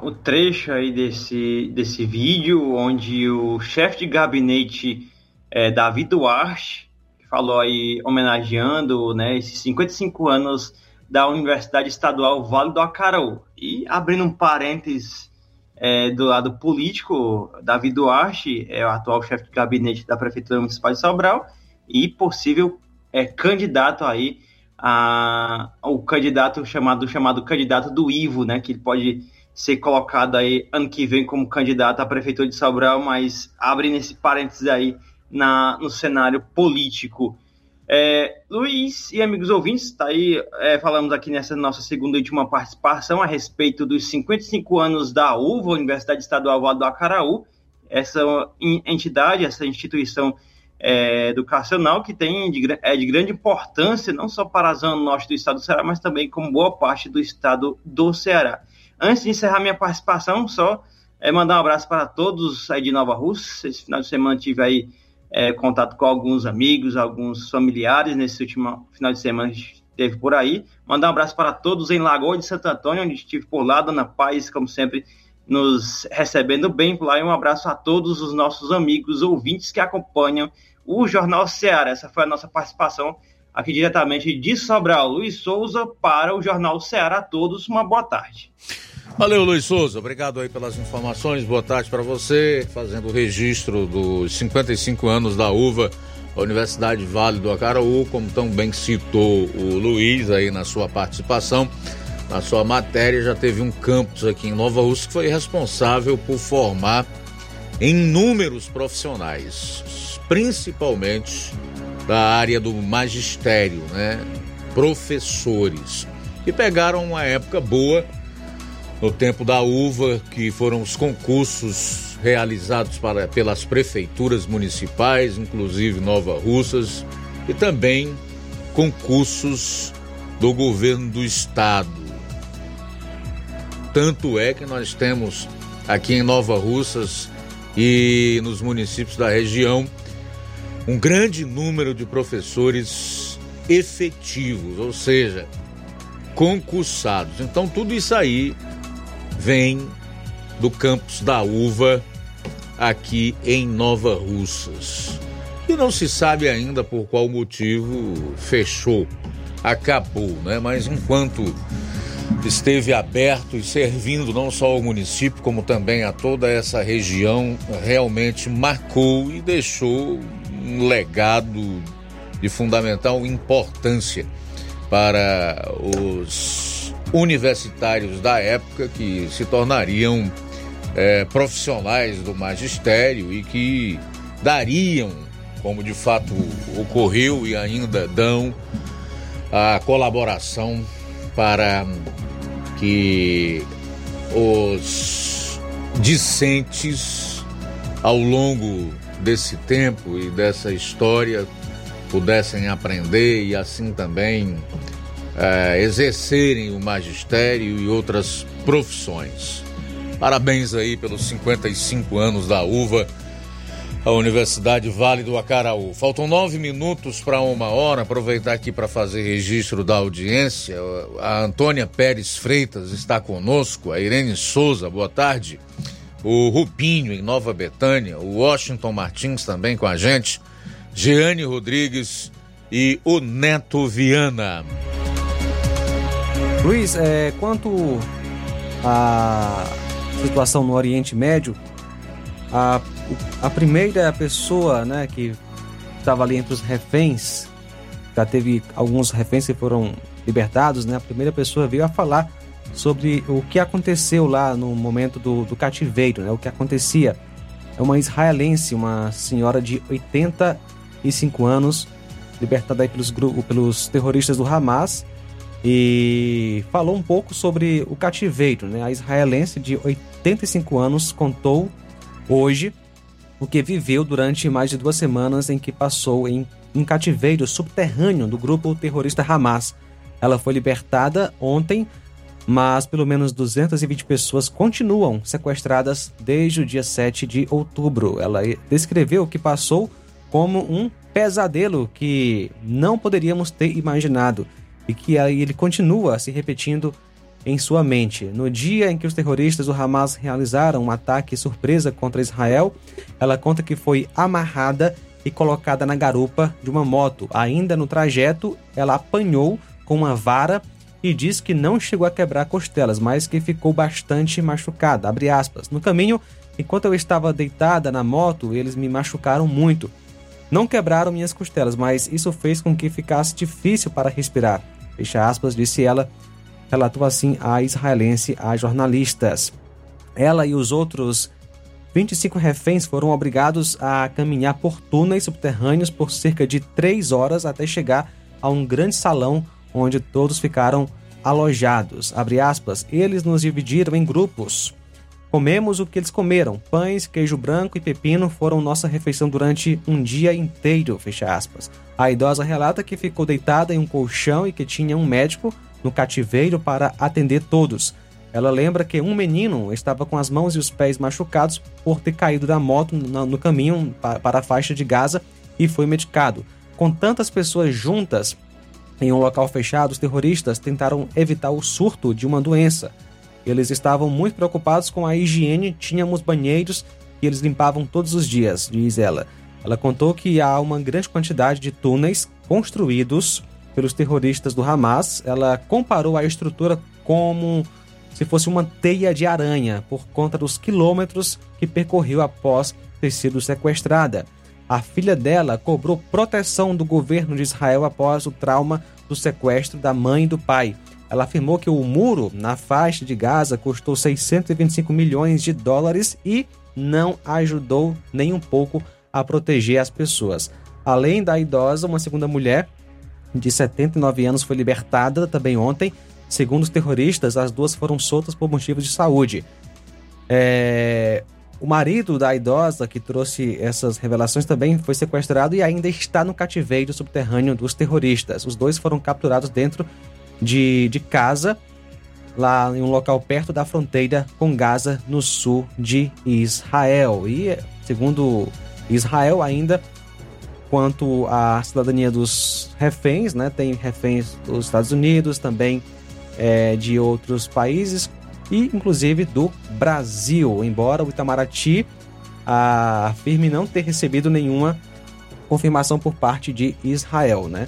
o trecho aí desse, desse vídeo onde o chefe de gabinete é, Davi Duarte falou aí homenageando né, esses 55 anos da Universidade Estadual Vale do Acaraú. E abrindo um parênteses é, do lado político, Davi Duarte é o atual chefe de gabinete da Prefeitura Municipal de Sobral e possível é, candidato aí a, o candidato chamado chamado candidato do Ivo, né, que ele pode ser colocado aí ano que vem como candidato à prefeitura de Sobral, mas abre nesse parênteses aí na, no cenário político. É, Luiz e amigos ouvintes, tá aí, é, falamos aqui nessa nossa segunda e última participação a respeito dos 55 anos da UVA, Universidade Estadual do Acaraú, essa entidade, essa instituição é, educacional que tem de, é de grande importância, não só para a zona norte do estado do Ceará, mas também como boa parte do estado do Ceará. Antes de encerrar minha participação, só é, mandar um abraço para todos aí de Nova Rússia. Esse final de semana tive aí é, contato com alguns amigos, alguns familiares nesse último final de semana que esteve por aí. Mandar um abraço para todos em Lagoa de Santo Antônio, onde estive por lá, Dona Paz, como sempre, nos recebendo bem por lá. E um abraço a todos os nossos amigos ouvintes que acompanham o Jornal Ceará. Essa foi a nossa participação aqui diretamente de Sobral. Luiz Souza para o Jornal Ceará. A todos, uma boa tarde. Valeu, Luiz Souza. Obrigado aí pelas informações. Boa tarde para você. Fazendo o registro dos 55 anos da UVA, a Universidade Vale do Acaraú, como tão bem citou o Luiz aí na sua participação. Na sua matéria, já teve um campus aqui em Nova Rússia que foi responsável por formar inúmeros profissionais, principalmente da área do magistério, né? Professores, que pegaram uma época boa no tempo da uva, que foram os concursos realizados para, pelas prefeituras municipais, inclusive Nova Russas, e também concursos do governo do estado. Tanto é que nós temos aqui em Nova Russas e nos municípios da região um grande número de professores efetivos, ou seja, concursados. Então tudo isso aí vem do campus da uva aqui em Nova Russas. E não se sabe ainda por qual motivo fechou, acabou, né? Mas enquanto esteve aberto e servindo não só ao município, como também a toda essa região, realmente marcou e deixou um legado de fundamental importância para os universitários da época que se tornariam é, profissionais do magistério e que dariam, como de fato ocorreu e ainda dão, a colaboração para que os discentes ao longo desse tempo e dessa história pudessem aprender e assim também é, exercerem o magistério e outras profissões. Parabéns aí pelos 55 anos da UVA, a Universidade Vale do Acaraú. Faltam nove minutos para uma hora. Aproveitar aqui para fazer registro da audiência. A Antônia Pérez Freitas está conosco, a Irene Souza, boa tarde o Rubinho em Nova Betânia, o Washington Martins também com a gente, Jeane Rodrigues e o Neto Viana. Luiz, é, quanto à situação no Oriente Médio, a, a primeira pessoa né, que estava ali entre os reféns, já teve alguns reféns que foram libertados, né, a primeira pessoa veio a falar sobre o que aconteceu lá no momento do, do cativeiro, né? o que acontecia. É uma israelense, uma senhora de 85 anos, libertada aí pelos, pelos terroristas do Hamas, e falou um pouco sobre o cativeiro. Né? A israelense de 85 anos contou hoje o que viveu durante mais de duas semanas em que passou em um cativeiro subterrâneo do grupo terrorista Hamas. Ela foi libertada ontem mas pelo menos 220 pessoas continuam sequestradas desde o dia 7 de outubro. Ela descreveu o que passou como um pesadelo que não poderíamos ter imaginado e que aí ele continua se repetindo em sua mente. No dia em que os terroristas do Hamas realizaram um ataque surpresa contra Israel, ela conta que foi amarrada e colocada na garupa de uma moto. Ainda no trajeto, ela apanhou com uma vara e diz que não chegou a quebrar costelas, mas que ficou bastante machucada. No caminho, enquanto eu estava deitada na moto, eles me machucaram muito. Não quebraram minhas costelas, mas isso fez com que ficasse difícil para respirar. Fecha aspas, disse ela, relatou assim a israelense a jornalistas. Ela e os outros 25 reféns foram obrigados a caminhar por túneis subterrâneos por cerca de três horas até chegar a um grande salão onde todos ficaram alojados. Aspas, eles nos dividiram em grupos. Comemos o que eles comeram. Pães, queijo branco e pepino foram nossa refeição durante um dia inteiro. A idosa relata que ficou deitada em um colchão e que tinha um médico no cativeiro para atender todos. Ela lembra que um menino estava com as mãos e os pés machucados por ter caído da moto no caminho para a faixa de Gaza e foi medicado. Com tantas pessoas juntas, em um local fechado, os terroristas tentaram evitar o surto de uma doença. Eles estavam muito preocupados com a higiene, tínhamos banheiros que eles limpavam todos os dias, diz ela. Ela contou que há uma grande quantidade de túneis construídos pelos terroristas do Hamas. Ela comparou a estrutura como se fosse uma teia de aranha por conta dos quilômetros que percorreu após ter sido sequestrada. A filha dela cobrou proteção do governo de Israel após o trauma do sequestro da mãe e do pai. Ela afirmou que o muro na faixa de Gaza custou 625 milhões de dólares e não ajudou nem um pouco a proteger as pessoas. Além da idosa, uma segunda mulher de 79 anos foi libertada também ontem. Segundo os terroristas, as duas foram soltas por motivos de saúde. É... O marido da idosa que trouxe essas revelações também foi sequestrado e ainda está no cativeiro subterrâneo dos terroristas. Os dois foram capturados dentro de, de casa, lá em um local perto da fronteira com Gaza, no sul de Israel. E, segundo Israel, ainda quanto à cidadania dos reféns, né? Tem reféns dos Estados Unidos, também é, de outros países e, inclusive, do Brasil. Embora o Itamaraty afirme não ter recebido nenhuma confirmação por parte de Israel, né?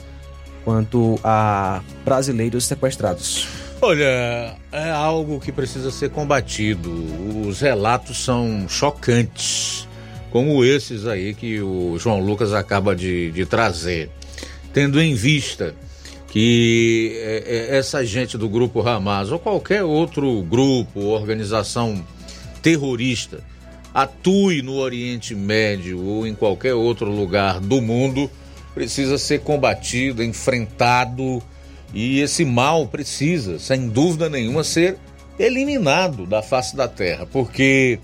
quanto a brasileiros sequestrados. Olha, é algo que precisa ser combatido. Os relatos são chocantes, como esses aí que o João Lucas acaba de, de trazer. Tendo em vista que é, é, essa gente do grupo Hamas ou qualquer outro grupo, organização terrorista atue no Oriente Médio ou em qualquer outro lugar do mundo precisa ser combatido, enfrentado e esse mal precisa, sem dúvida nenhuma, ser eliminado da face da terra, porque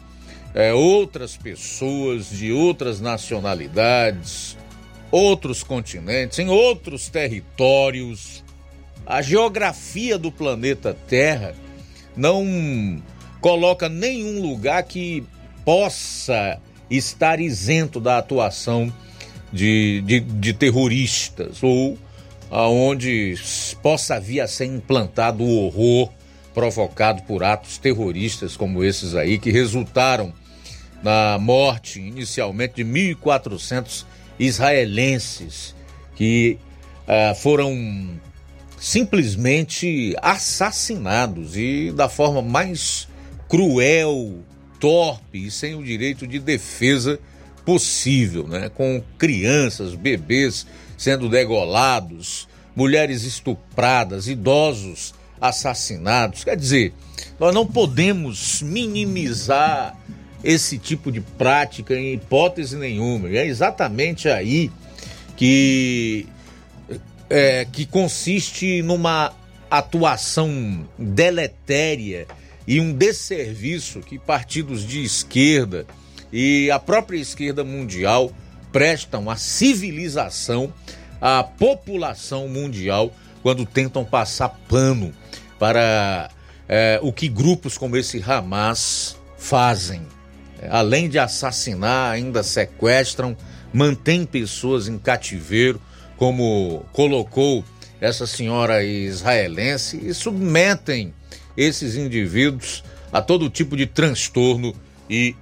é, outras pessoas de outras nacionalidades, outros continentes, em outros territórios, a geografia do planeta Terra não coloca nenhum lugar que possa estar isento da atuação de, de, de terroristas ou aonde possa vir a ser implantado o horror provocado por atos terroristas como esses aí, que resultaram na morte inicialmente de 1.400 israelenses que uh, foram simplesmente assassinados e da forma mais cruel, torpe e sem o direito de defesa possível, né? Com crianças, bebês sendo degolados, mulheres estupradas, idosos assassinados. Quer dizer, nós não podemos minimizar esse tipo de prática em hipótese nenhuma. É exatamente aí que é, que consiste numa atuação deletéria e um desserviço que partidos de esquerda e a própria esquerda mundial prestam à civilização, à população mundial, quando tentam passar pano para é, o que grupos como esse Hamas fazem. Além de assassinar, ainda sequestram, mantêm pessoas em cativeiro, como colocou essa senhora israelense, e submetem esses indivíduos a todo tipo de transtorno e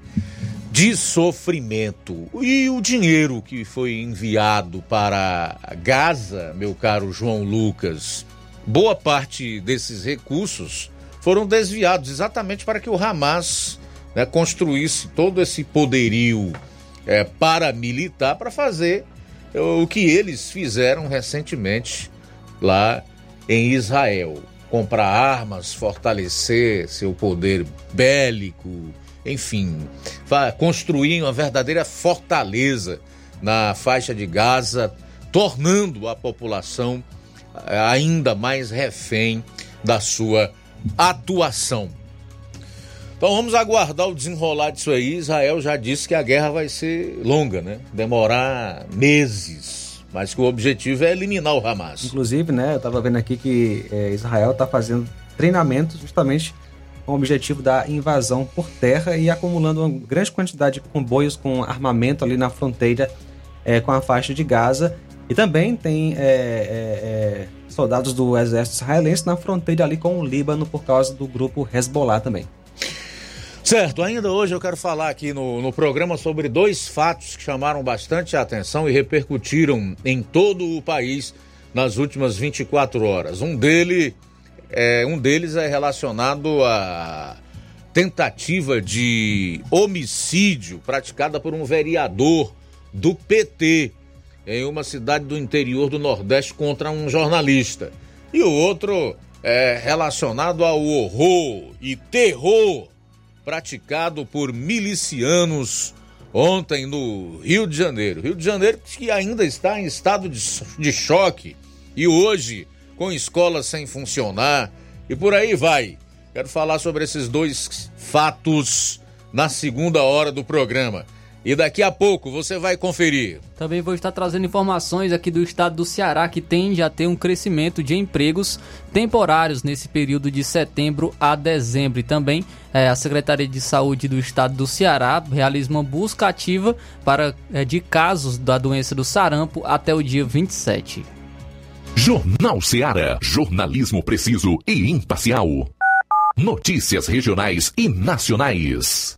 de sofrimento. E o dinheiro que foi enviado para Gaza, meu caro João Lucas, boa parte desses recursos foram desviados exatamente para que o Hamas né, construísse todo esse poderio é, paramilitar para fazer o que eles fizeram recentemente lá em Israel. Comprar armas, fortalecer seu poder bélico, enfim, construir uma verdadeira fortaleza na faixa de Gaza, tornando a população eh, ainda mais refém da sua atuação. Então vamos aguardar o desenrolar disso aí. Israel já disse que a guerra vai ser longa, né? Demorar meses. Mas que o objetivo é eliminar o Hamas. Inclusive, né? Eu estava vendo aqui que é, Israel está fazendo treinamento justamente com o objetivo da invasão por terra e acumulando uma grande quantidade de comboios com armamento ali na fronteira é, com a faixa de Gaza. E também tem é, é, é, soldados do exército israelense na fronteira ali com o Líbano por causa do grupo Hezbollah também. Certo, ainda hoje eu quero falar aqui no, no programa sobre dois fatos que chamaram bastante atenção e repercutiram em todo o país nas últimas 24 horas. Um dele É, um deles é relacionado a tentativa de homicídio praticada por um vereador do PT em uma cidade do interior do Nordeste contra um jornalista. E o outro é relacionado ao horror e terror praticado por milicianos ontem no Rio de Janeiro. Rio de Janeiro que ainda está em estado de, de choque e hoje com escolas sem funcionar e por aí vai. Quero falar sobre esses dois fatos na segunda hora do programa. E daqui a pouco você vai conferir. Também vou estar trazendo informações aqui do estado do Ceará que tende a ter um crescimento de empregos temporários nesse período de setembro a dezembro. E também é, a Secretaria de Saúde do estado do Ceará realiza uma busca ativa para, é, de casos da doença do sarampo até o dia 27. Jornal Ceará. Jornalismo preciso e imparcial. Notícias regionais e nacionais.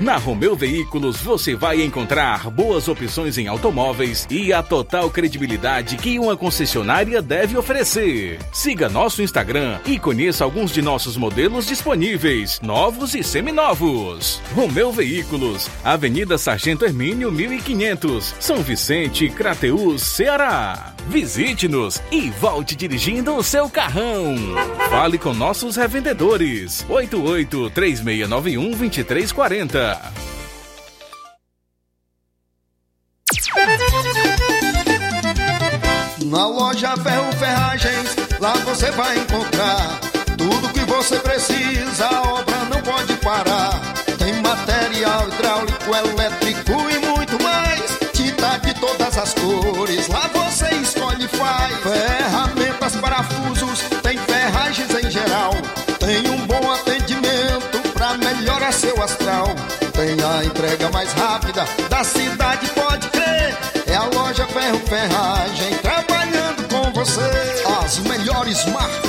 na Romeu Veículos você vai encontrar boas opções em automóveis e a total credibilidade que uma concessionária deve oferecer. Siga nosso Instagram e conheça alguns de nossos modelos disponíveis, novos e seminovos. Romeu Veículos, Avenida Sargento Hermínio 1500, São Vicente, Crateús, Ceará. Visite-nos e volte dirigindo o seu carrão. Fale com nossos revendedores. 88 3691 2340. Na loja Ferro Ferragens, lá você vai encontrar tudo que você precisa, a obra não pode parar. Tem material hidráulico,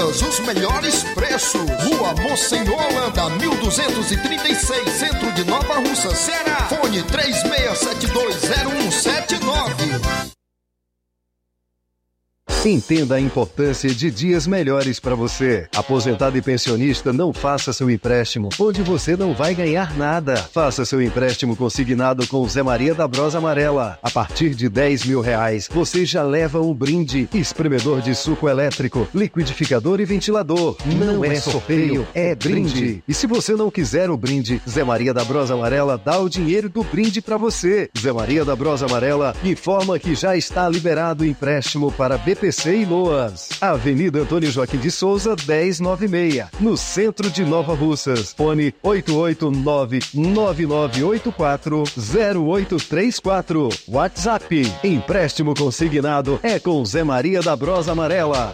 os melhores preços. Rua Monsenhor Holanda, 1236, centro de Nova Russa, Ceará. Fone 36720179. Entenda a importância de dias melhores para você. Aposentado e pensionista, não faça seu empréstimo onde você não vai ganhar nada. Faça seu empréstimo consignado com Zé Maria da Brosa Amarela. A partir de 10 mil reais, você já leva um brinde: espremedor de suco elétrico, liquidificador e ventilador. Não é sorteio, é brinde. E se você não quiser o brinde, Zé Maria da Brosa Amarela dá o dinheiro do brinde para você. Zé Maria da Brosa Amarela informa que já está liberado o empréstimo para BPC e Loas. Avenida Antônio Joaquim de Souza, 1096, no centro de Nova Russas. Fone 889-9984-0834. WhatsApp. Empréstimo consignado é com Zé Maria da Brosa Amarela.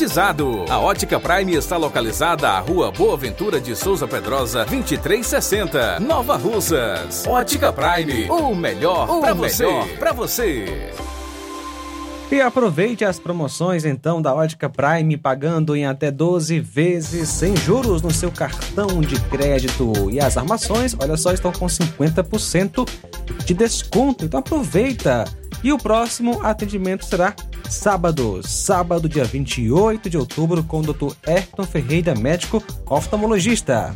climatizado. A Ótica Prime está localizada à Rua Boa Ventura de Souza Pedrosa, 2360, Nova Russas. Ótica Prime, o melhor para você. Pra você. E aproveite as promoções então da Ótica Prime, pagando em até 12 vezes sem juros no seu cartão de crédito. E as armações, olha só, estão com 50% de desconto. Então aproveita! E o próximo atendimento será sábado, sábado, dia 28 de outubro, com o Dr. Ayrton Ferreira, médico oftalmologista.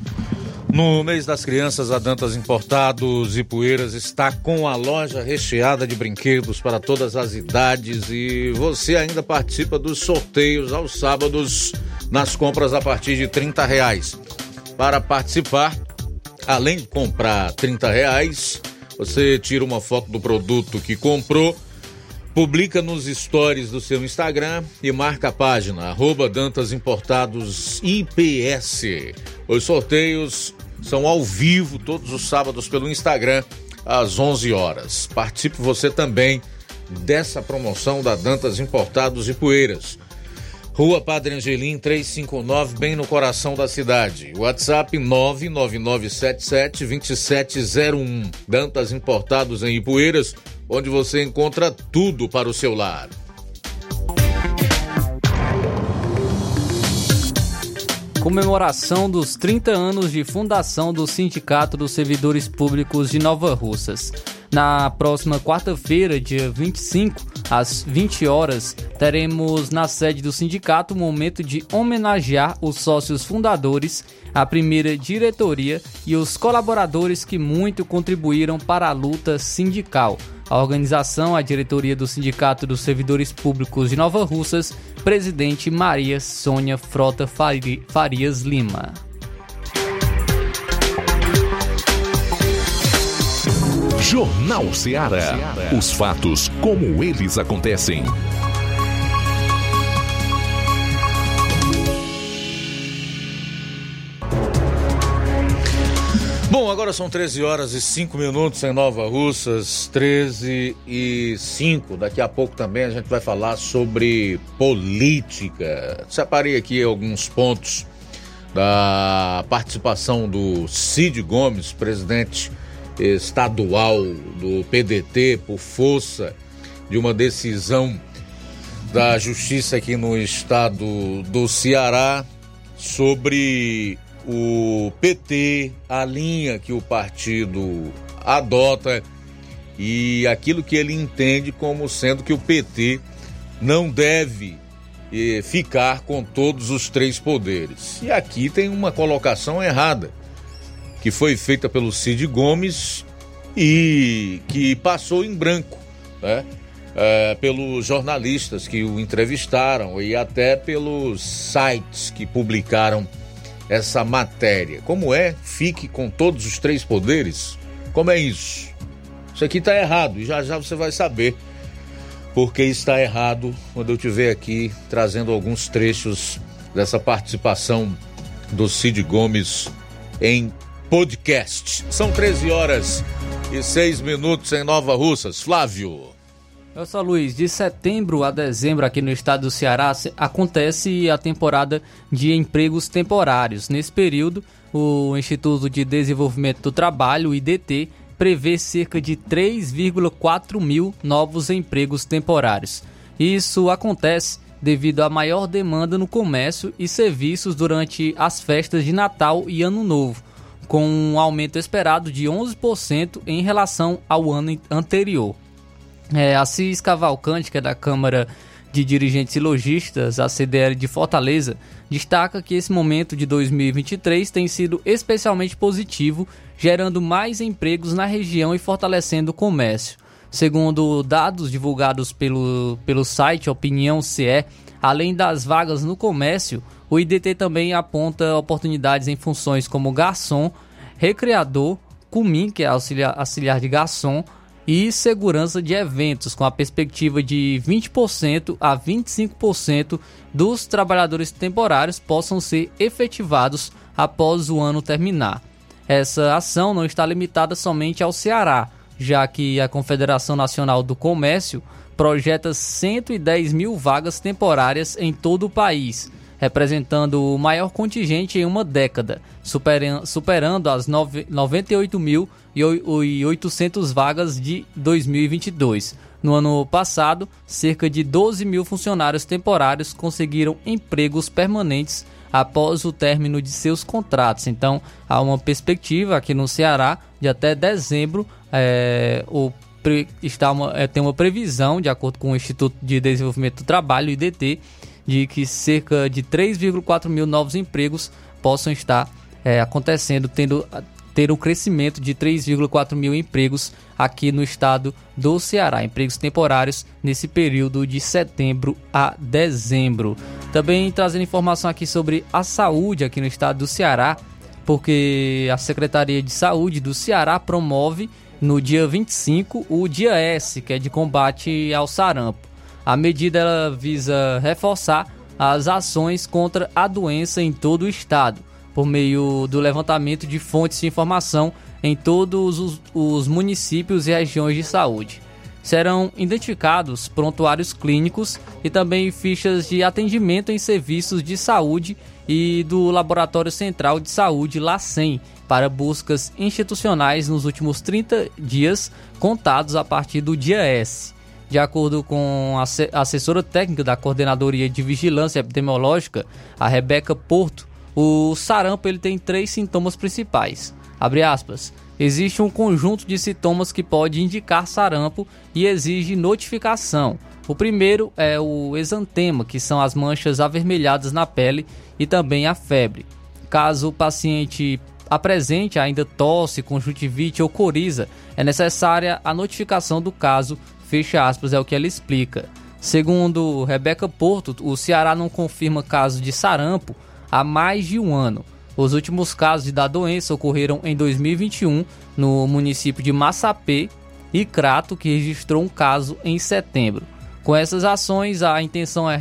No mês das crianças, a Dantas Importados e Poeiras está com a loja recheada de brinquedos para todas as idades e você ainda participa dos sorteios aos sábados nas compras a partir de 30 reais. Para participar, além de comprar 30 reais, você tira uma foto do produto que comprou, publica nos stories do seu Instagram e marca a página arroba Dantas Importados IPS. Os sorteios são ao vivo todos os sábados pelo Instagram às 11 horas. Participe você também dessa promoção da Dantas Importados e Poeiras. Rua Padre Angelim 359, bem no coração da cidade. WhatsApp 999772701. Dantas Importados em Ipueiras, onde você encontra tudo para o seu lar. comemoração dos 30 anos de fundação do Sindicato dos Servidores Públicos de Nova Russas. Na próxima quarta-feira, dia 25, às 20 horas, teremos na sede do sindicato um momento de homenagear os sócios fundadores, a primeira diretoria e os colaboradores que muito contribuíram para a luta sindical. A organização, a diretoria do Sindicato dos Servidores Públicos de Nova Russas, presidente Maria Sônia Frota Farias Lima. Jornal Ceará. Os fatos como eles acontecem. Bom, agora são 13 horas e 5 minutos em Nova Russas, 13 e 5. Daqui a pouco também a gente vai falar sobre política. Separei aqui alguns pontos da participação do Cid Gomes, presidente estadual do PDT, por força de uma decisão da justiça aqui no estado do Ceará sobre o PT, a linha que o partido adota e aquilo que ele entende como sendo que o PT não deve eh, ficar com todos os três poderes. E aqui tem uma colocação errada que foi feita pelo Cid Gomes e que passou em branco, né? É, pelos jornalistas que o entrevistaram e até pelos sites que publicaram essa matéria. Como é? Fique com todos os três poderes? Como é isso? Isso aqui está errado e já já você vai saber porque está errado quando eu estiver aqui trazendo alguns trechos dessa participação do Cid Gomes em podcast. São 13 horas e 6 minutos em Nova Russas. Flávio. Eu sou Luiz. De setembro a dezembro, aqui no estado do Ceará, acontece a temporada de empregos temporários. Nesse período, o Instituto de Desenvolvimento do Trabalho, IDT, prevê cerca de 3,4 mil novos empregos temporários. Isso acontece devido à maior demanda no comércio e serviços durante as festas de Natal e Ano Novo, com um aumento esperado de 11% em relação ao ano anterior. É, Assis Cavalcante, que é da Câmara de Dirigentes e Logistas, a CDL de Fortaleza, destaca que esse momento de 2023 tem sido especialmente positivo, gerando mais empregos na região e fortalecendo o comércio. Segundo dados divulgados pelo, pelo site Opinião CE, além das vagas no comércio, o IDT também aponta oportunidades em funções como garçom, recreador, cumim, que é auxiliar, auxiliar de garçom, e segurança de eventos, com a perspectiva de 20% a 25% dos trabalhadores temporários possam ser efetivados após o ano terminar. Essa ação não está limitada somente ao Ceará, já que a Confederação Nacional do Comércio projeta 110 mil vagas temporárias em todo o país, representando o maior contingente em uma década, superando as 98.800 vagas de 2022. No ano passado, cerca de 12 mil funcionários temporários conseguiram empregos permanentes após o término de seus contratos. Então, há uma perspectiva aqui no Ceará de até dezembro é, o está uma, é, tem uma previsão, de acordo com o Instituto de Desenvolvimento do Trabalho, IDT, de que cerca de 3,4 mil novos empregos possam estar é, acontecendo, tendo ter um crescimento de 3,4 mil empregos aqui no estado do Ceará, empregos temporários nesse período de setembro a dezembro. Também trazendo informação aqui sobre a saúde aqui no estado do Ceará, porque a Secretaria de Saúde do Ceará promove no dia 25 o Dia S, que é de combate ao sarampo. A medida visa reforçar as ações contra a doença em todo o estado, por meio do levantamento de fontes de informação em todos os, os municípios e regiões de saúde. Serão identificados prontuários clínicos e também fichas de atendimento em serviços de saúde e do Laboratório Central de Saúde LACEN para buscas institucionais nos últimos 30 dias contados a partir do dia S. De acordo com a assessora técnica da Coordenadoria de Vigilância Epidemiológica, a Rebeca Porto, o sarampo ele tem três sintomas principais. Aspas. Existe um conjunto de sintomas que pode indicar sarampo e exige notificação. O primeiro é o exantema, que são as manchas avermelhadas na pele, e também a febre. Caso o paciente apresente ainda tosse, conjuntivite ou coriza, é necessária a notificação do caso, fecha aspas, é o que ela explica. Segundo Rebeca Porto, o Ceará não confirma casos de sarampo há mais de um ano. Os últimos casos da doença ocorreram em 2021 no município de Massapê e Crato, que registrou um caso em setembro. Com essas ações, a intenção é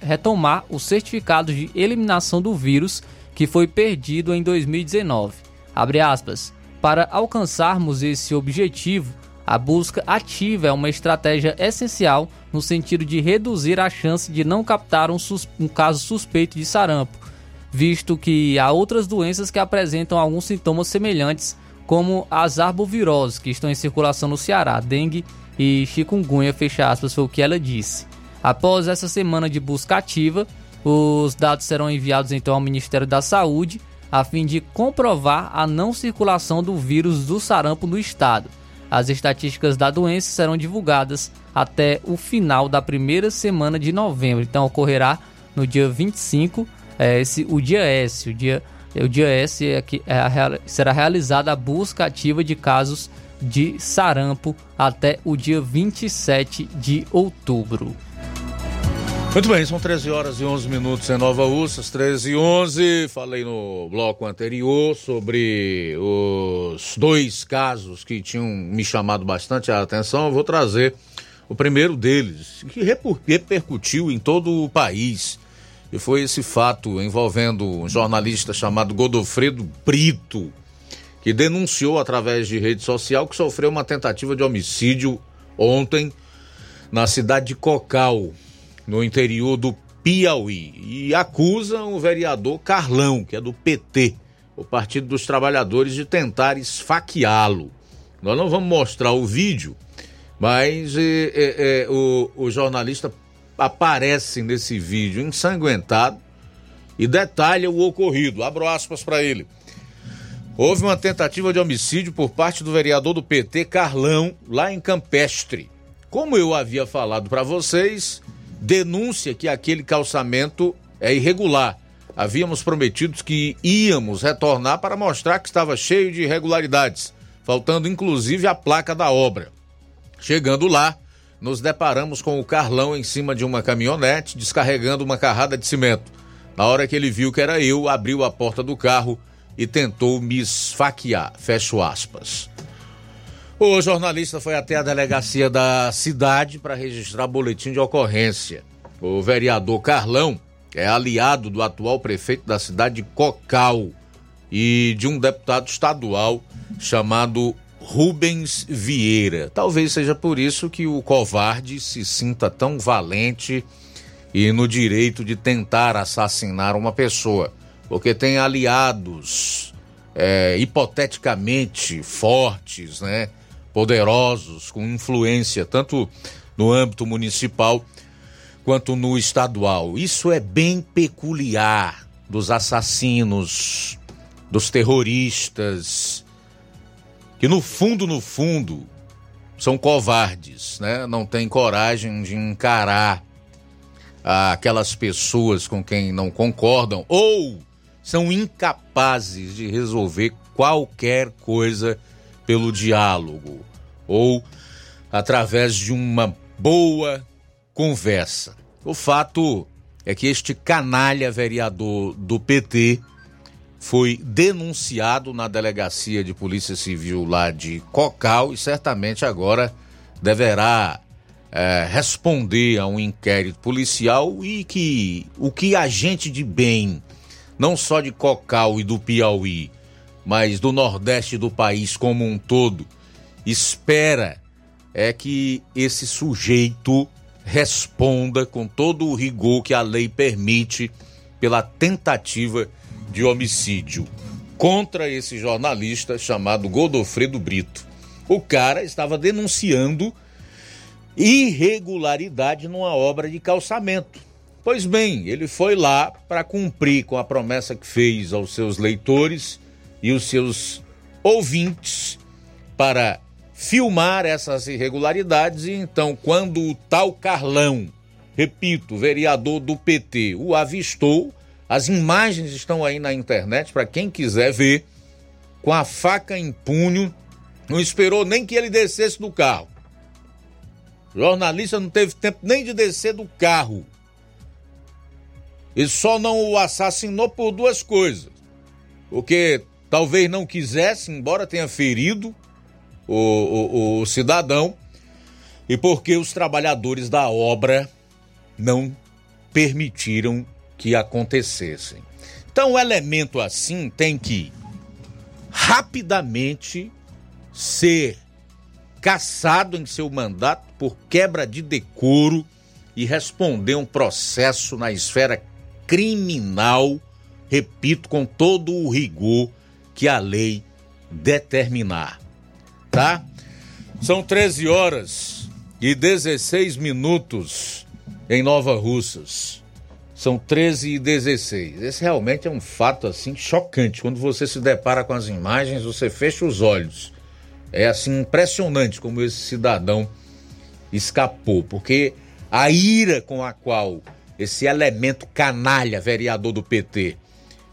retomar o certificado de eliminação do vírus que foi perdido em 2019. Abre aspas. Para alcançarmos esse objetivo, a busca ativa é uma estratégia essencial no sentido de reduzir a chance de não captar um, um, caso suspeito de sarampo, visto que há outras doenças que apresentam alguns sintomas semelhantes, como as arboviroses que estão em circulação no Ceará, dengue e chikungunya, fecha aspas, foi o que ela disse. Após essa semana de busca ativa, os dados serão enviados então ao Ministério da Saúde a fim de comprovar a não circulação do vírus do sarampo no estado. As estatísticas da doença serão divulgadas até o final da primeira semana de novembro. Então ocorrerá no dia 25, é, esse, o dia S. O dia, o dia S é que é a, será realizada a busca ativa de casos de sarampo até o dia 27 de outubro. Muito bem, são 13 horas e 11 minutos em Nova Ursas, 13 e 11. Falei no bloco anterior sobre os dois casos que tinham me chamado bastante a atenção. Eu vou trazer o primeiro deles, que repercutiu em todo o país. E foi esse fato envolvendo um jornalista chamado Godofredo Brito, que denunciou através de rede social que sofreu uma tentativa de homicídio ontem na cidade de Cocal, no interior do Piauí e acusam o vereador Carlão, que é do PT, o Partido dos Trabalhadores, de tentar esfaqueá-lo. Nós não vamos mostrar o vídeo, mas é, é, o, o jornalista aparece nesse vídeo ensanguentado e detalha o ocorrido. Abro aspas para ele. Houve uma tentativa de homicídio por parte do vereador do PT, Carlão, lá em Campestre. Como eu havia falado para vocês, denúncia que aquele calçamento é irregular. Havíamos prometido que íamos retornar para mostrar que estava cheio de irregularidades, faltando inclusive a placa da obra. Chegando lá, nos deparamos com o Carlão em cima de uma caminhonete descarregando uma carrada de cimento. Na hora que ele viu que era eu, abriu a porta do carro e tentou me esfaquear. Fecho aspas. O jornalista foi até a delegacia da cidade para registrar boletim de ocorrência. O vereador Carlão é aliado do atual prefeito da cidade de Cocal e de um deputado estadual chamado Rubens Vieira. Talvez seja por isso que o covarde se sinta tão valente e no direito de tentar assassinar uma pessoa, porque tem aliados é, hipoteticamente fortes, né? Poderosos, com influência, tanto no âmbito municipal quanto no estadual. Isso é bem peculiar dos assassinos, dos terroristas, que no fundo, no fundo, são covardes, né? Não têm coragem de encarar aquelas pessoas com quem não concordam ou são incapazes de resolver qualquer coisa pelo diálogo ou através de uma boa conversa. O fato é que este canalha vereador do PT foi denunciado na delegacia de Polícia Civil lá de Cocal e certamente agora deverá é, responder a um inquérito policial e que o que a gente de bem, não só de Cocal e do Piauí, mas do Nordeste do país como um todo, espera é que esse sujeito responda com todo o rigor que a lei permite pela tentativa de homicídio contra esse jornalista chamado Godofredo Brito. O cara estava denunciando irregularidade numa obra de calçamento. Pois bem, ele foi lá para cumprir com a promessa que fez aos seus leitores e os seus ouvintes para filmar essas irregularidades e então quando o tal Carlão, repito, vereador do PT, o avistou, as imagens estão aí na internet para quem quiser ver, com a faca em punho, não esperou nem que ele descesse do carro. O jornalista não teve tempo nem de descer do carro. Ele só não o assassinou por duas coisas. Porque talvez não quisesse, embora tenha ferido o, o, o cidadão, e porque os trabalhadores da obra não permitiram que acontecessem. Então, um elemento assim tem que rapidamente ser cassado em seu mandato por quebra de decoro e responder um processo na esfera criminal, repito, com todo o rigor que a lei determinar. Tá? São 13 horas e 16 minutos em Nova Russas. São 13 e 16. Esse realmente é um fato assim chocante. Quando você se depara com as imagens, você fecha os olhos. É assim impressionante como esse cidadão escapou, porque a ira com a qual esse elemento canalha, vereador do PT,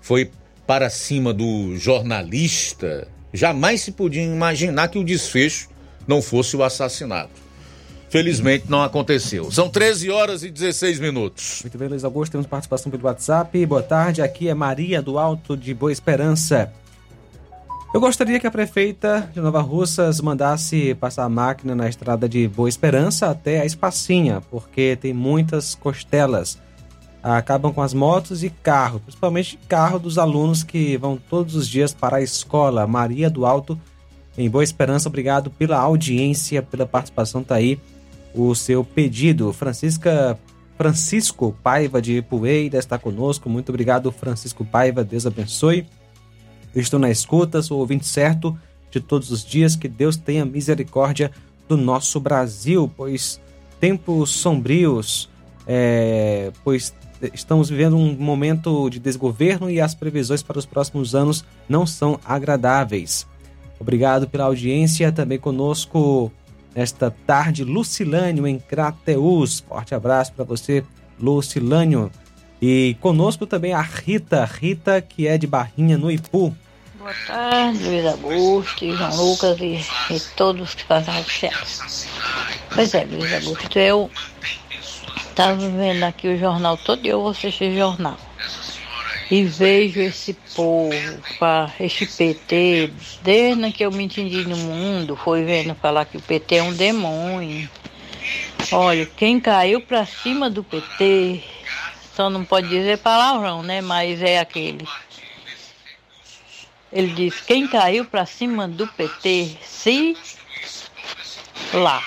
foi para cima do jornalista, jamais se podia imaginar que o desfecho não fosse o assassinato. Felizmente não aconteceu. São 13 horas e 16 minutos. Muito bem, Luiz Augusto, temos participação pelo WhatsApp. Boa tarde, aqui é Maria do Alto de Boa Esperança. Eu gostaria que a prefeita de Nova Russas mandasse passar a máquina na estrada de Boa Esperança até a Espacinha, porque tem muitas costelas. Acabam com as motos e carro, principalmente carro dos alunos que vão todos os dias para a escola. Maria do Alto, em Boa Esperança, obrigado pela audiência, pela participação, tá aí o seu pedido. Francisca Francisco Paiva de Poeira está conosco. Muito obrigado, Francisco Paiva. Deus abençoe. Estou na escuta, sou ouvinte certo de todos os dias. Que Deus tenha misericórdia do nosso Brasil, pois tempos sombrios, é, pois estamos vivendo um momento de desgoverno e as previsões para os próximos anos não são agradáveis. Obrigado pela audiência. Também conosco nesta tarde, Lucilânio em Crateus. Forte abraço para você, Lucilânio. E conosco também a Rita, Rita que é de Barrinha, no Ipu. Boa tarde, Luiz Augusto, João Lucas e, e todos que fazem o Pois é, Luiz Augusto, eu estava vendo aqui o jornal todo eu vou assistir jornal e vejo esse povo, esse PT, desde que eu me entendi no mundo, foi vendo falar que o PT é um demônio. Olha, quem caiu pra cima do PT, só não pode dizer palavrão, né? Mas é aquele. Ele diz, quem caiu pra cima do PT, se lá.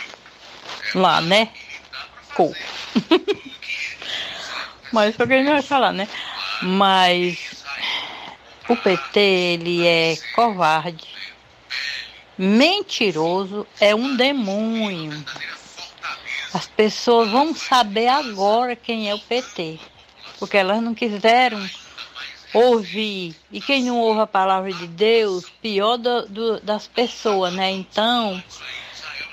Lá, né? Co. Mas ele não vai falar, né? Mas o PT ele é covarde. mentiroso, é um demônio. As pessoas vão saber agora quem é o PT, porque elas não quiseram ouvir. E quem não ouve a palavra de Deus, pior do, do, das pessoas, né? Então,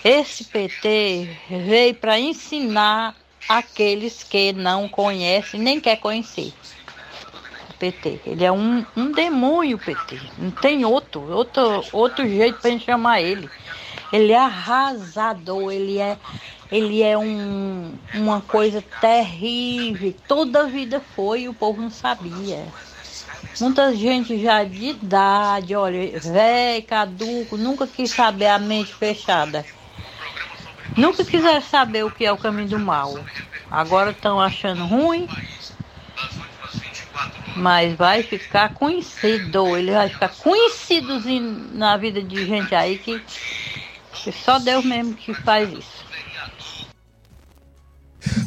esse PT veio para ensinar aqueles que não conhecem nem quer conhecer. O PT, ele é um, um demônio, PT. Não tem outro, outro, outro jeito para gente chamar ele. Ele é arrasador, ele é, ele é um, uma coisa terrível. Toda a vida foi o povo não sabia. Muita gente já de idade, olha, velho, caduco, nunca quis saber a mente fechada. Nunca quiseram saber o que é o caminho do mal. Agora estão achando ruim, mas vai ficar conhecido. Ele vai ficar conhecido na vida de gente aí que, que só Deus mesmo que faz isso.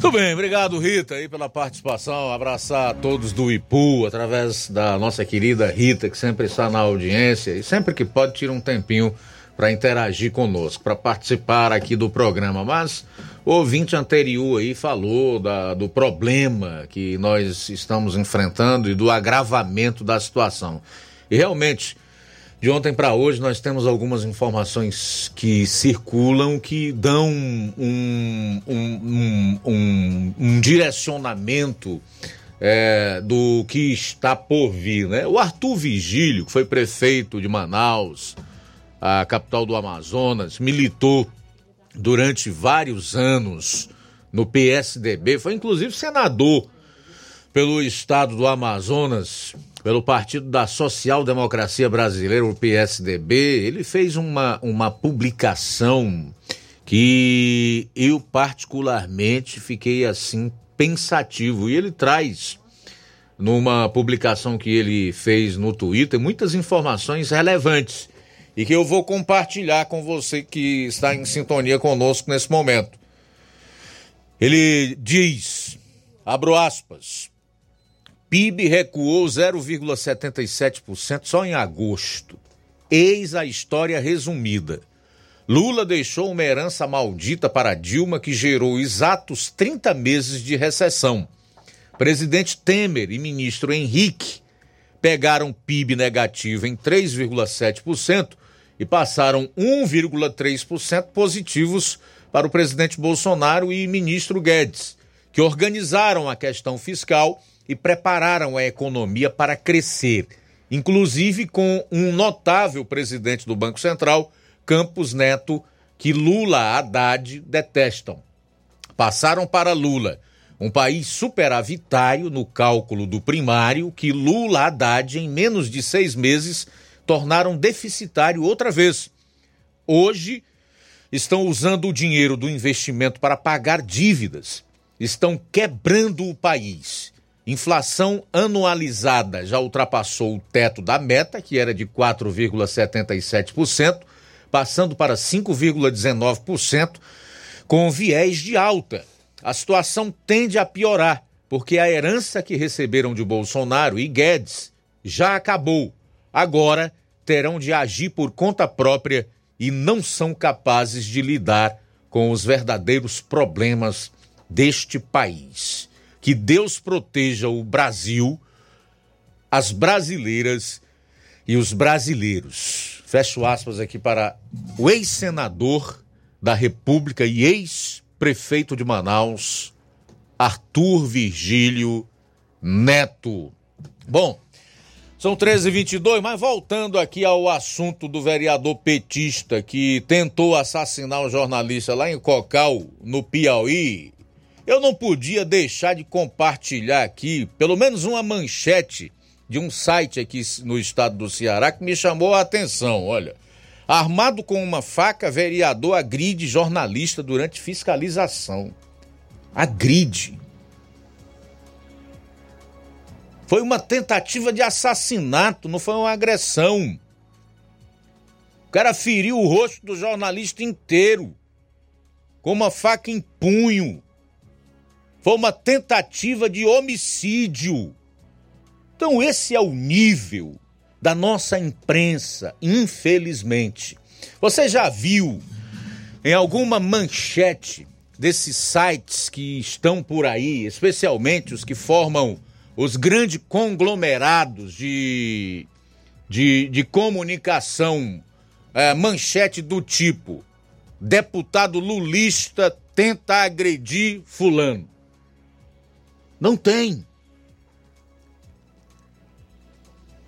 Tudo bem, obrigado Rita aí pela participação. Abraçar a todos do Ipu através da nossa querida Rita, que sempre está na audiência e sempre que pode tira um tempinho para interagir conosco, para participar aqui do programa. Mas o ouvinte anterior aí falou da, do problema que nós estamos enfrentando e do agravamento da situação. E realmente, de ontem para hoje, nós temos algumas informações que circulam que dão um, um, um, um, direcionamento. É, do que está por vir, né? O Arthur Vigílio, que foi prefeito de Manaus, a capital do Amazonas, militou durante vários anos no PSDB, foi inclusive senador pelo estado do Amazonas, pelo Partido da Social Democracia Brasileira, o PSDB. Ele fez uma, uma publicação que eu particularmente fiquei assim pensativo. E ele traz numa publicação que ele fez no Twitter muitas informações relevantes e que eu vou compartilhar com você que está em sintonia conosco nesse momento. Ele diz, abro aspas, PIB recuou 0,77% só em agosto. Eis a história resumida. Lula deixou uma herança maldita para Dilma que gerou exatos 30 meses de recessão. Presidente Temer e ministro Henrique pegaram PIB negativo em 3,7% e passaram 1,3% positivos para o presidente Bolsonaro e ministro Guedes, que organizaram a questão fiscal e prepararam a economia para crescer, inclusive com um notável presidente do Banco Central, Campos Neto, que Lula Haddad detestam. Passaram para Lula, um país superavitário no cálculo do primário, que Lula Haddad, em menos de seis meses, tornaram deficitário outra vez. Hoje, estão usando o dinheiro do investimento para pagar dívidas, estão quebrando o país. Inflação anualizada já ultrapassou o teto da meta, que era de 4,77%, passando para 5,19%, com viés de alta. A situação tende a piorar, porque a herança que receberam de Bolsonaro e Guedes já acabou agora terão de agir por conta própria e não são capazes de lidar com os verdadeiros problemas deste país. Que Deus proteja o Brasil, as brasileiras e os brasileiros. Fecho aspas aqui para o ex-senador da República e ex-prefeito de Manaus, Arthur Virgílio Neto. Bom, são 13h22, mas voltando aqui ao assunto do vereador petista que tentou assassinar um jornalista lá em Cocal, no Piauí, eu não podia deixar de compartilhar aqui pelo menos uma manchete de um site aqui no estado do Ceará que me chamou a atenção. Olha, armado com uma faca, vereador agride jornalista durante fiscalização. Agride. Foi uma tentativa de assassinato, não foi uma agressão. O cara feriu o rosto do jornalista inteiro, com uma faca em punho. Foi uma tentativa de homicídio. Então, esse é o nível da nossa imprensa, infelizmente. Você já viu em alguma manchete desses sites que estão por aí, especialmente os que formam os grandes conglomerados de, de, de comunicação, é, manchete do tipo: deputado lulista tenta agredir Fulano. Não tem.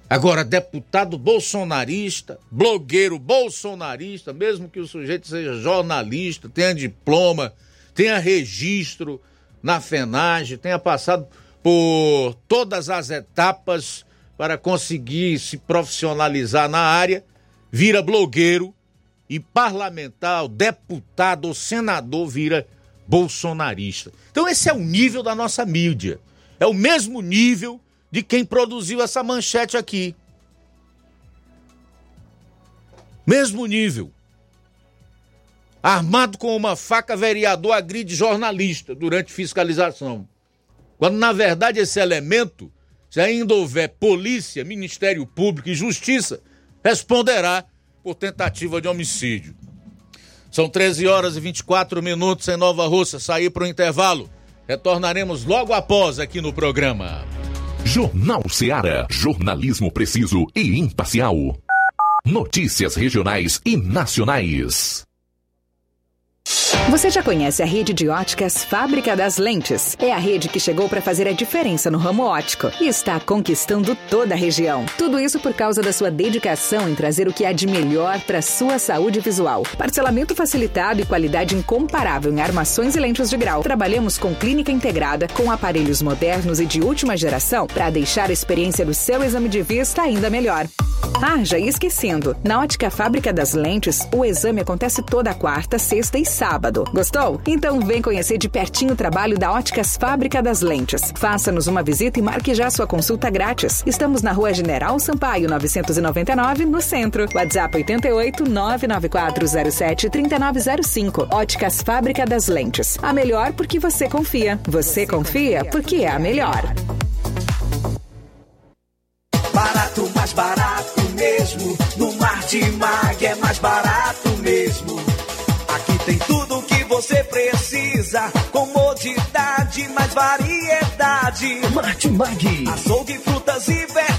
Agora, deputado bolsonarista, blogueiro bolsonarista, mesmo que o sujeito seja jornalista, tenha diploma, tenha registro na FENAGE, tenha passado por todas as etapas para conseguir se profissionalizar na área, vira blogueiro e parlamentar, deputado ou senador vira bolsonarista. Então esse é o nível da nossa mídia. É o mesmo nível de quem produziu essa manchete aqui. Mesmo nível. Armado com uma faca, vereador agride jornalista durante fiscalização. Quando, na verdade, esse elemento, se ainda houver polícia, Ministério Público e Justiça, responderá por tentativa de homicídio. São 13 horas e 24 minutos em Nova Rússia. Sair para o intervalo. Retornaremos logo após aqui no programa. Jornal Seara. Jornalismo preciso e imparcial. Notícias regionais e nacionais. Você já conhece a rede de óticas Fábrica das Lentes? É a rede que chegou para fazer a diferença no ramo óptico e está conquistando toda a região. Tudo isso por causa da sua dedicação em trazer o que há de melhor para sua saúde visual. Parcelamento facilitado e qualidade incomparável em armações e lentes de grau. Trabalhamos com clínica integrada, com aparelhos modernos e de última geração para deixar a experiência do seu exame de vista ainda melhor. Ah, já ia esquecendo. Na ótica Fábrica das Lentes, o exame acontece toda quarta, sexta e sábado. Gostou? Então vem conhecer de pertinho o trabalho da Óticas Fábrica das Lentes. Faça-nos uma visita e marque já sua consulta grátis. Estamos na Rua General Sampaio, 999, no centro. WhatsApp 88 99407 3905. Óticas Fábrica das Lentes. A melhor porque você confia. Você confia porque é a melhor. Barato, mais barato mesmo. No Martimag é mais barato mesmo. Aqui tem tudo você precisa. Comodidade, mais variedade. Martimag. Açougue, frutas e verduras.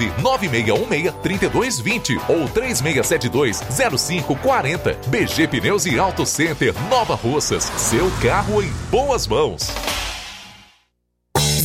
99616 3220 ou 3672 0540. BG Pneus e Auto Center Nova Russas. Seu carro em boas mãos.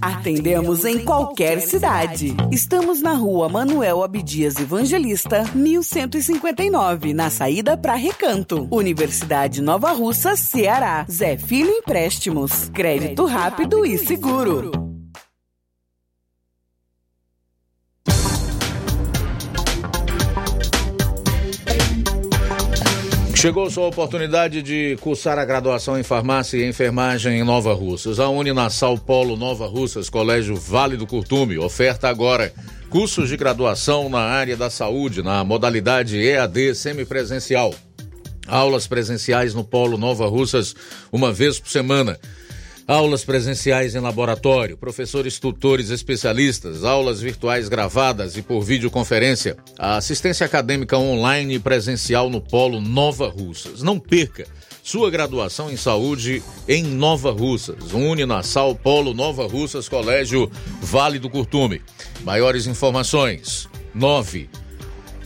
Atendemos em qualquer cidade. Estamos na rua Manuel Abdias Evangelista, 1159, na saída para Recanto. Universidade Nova Russa, Ceará. Zé Filho Empréstimos. Crédito rápido e seguro. Chegou sua oportunidade de cursar a graduação em farmácia e enfermagem em Nova Russas. A Uninasal Polo Nova Russas, Colégio Vale do Curtume, oferta agora cursos de graduação na área da saúde, na modalidade EAD semipresencial. Aulas presenciais no Polo Nova Russas, uma vez por semana. Aulas presenciais em laboratório, professores tutores especialistas, aulas virtuais gravadas e por videoconferência. A assistência acadêmica online e presencial no Polo Nova Russas. Não perca sua graduação em saúde em Nova Russas. Uninasal Polo Nova Russas Colégio Vale do Curtume. Maiores informações: 9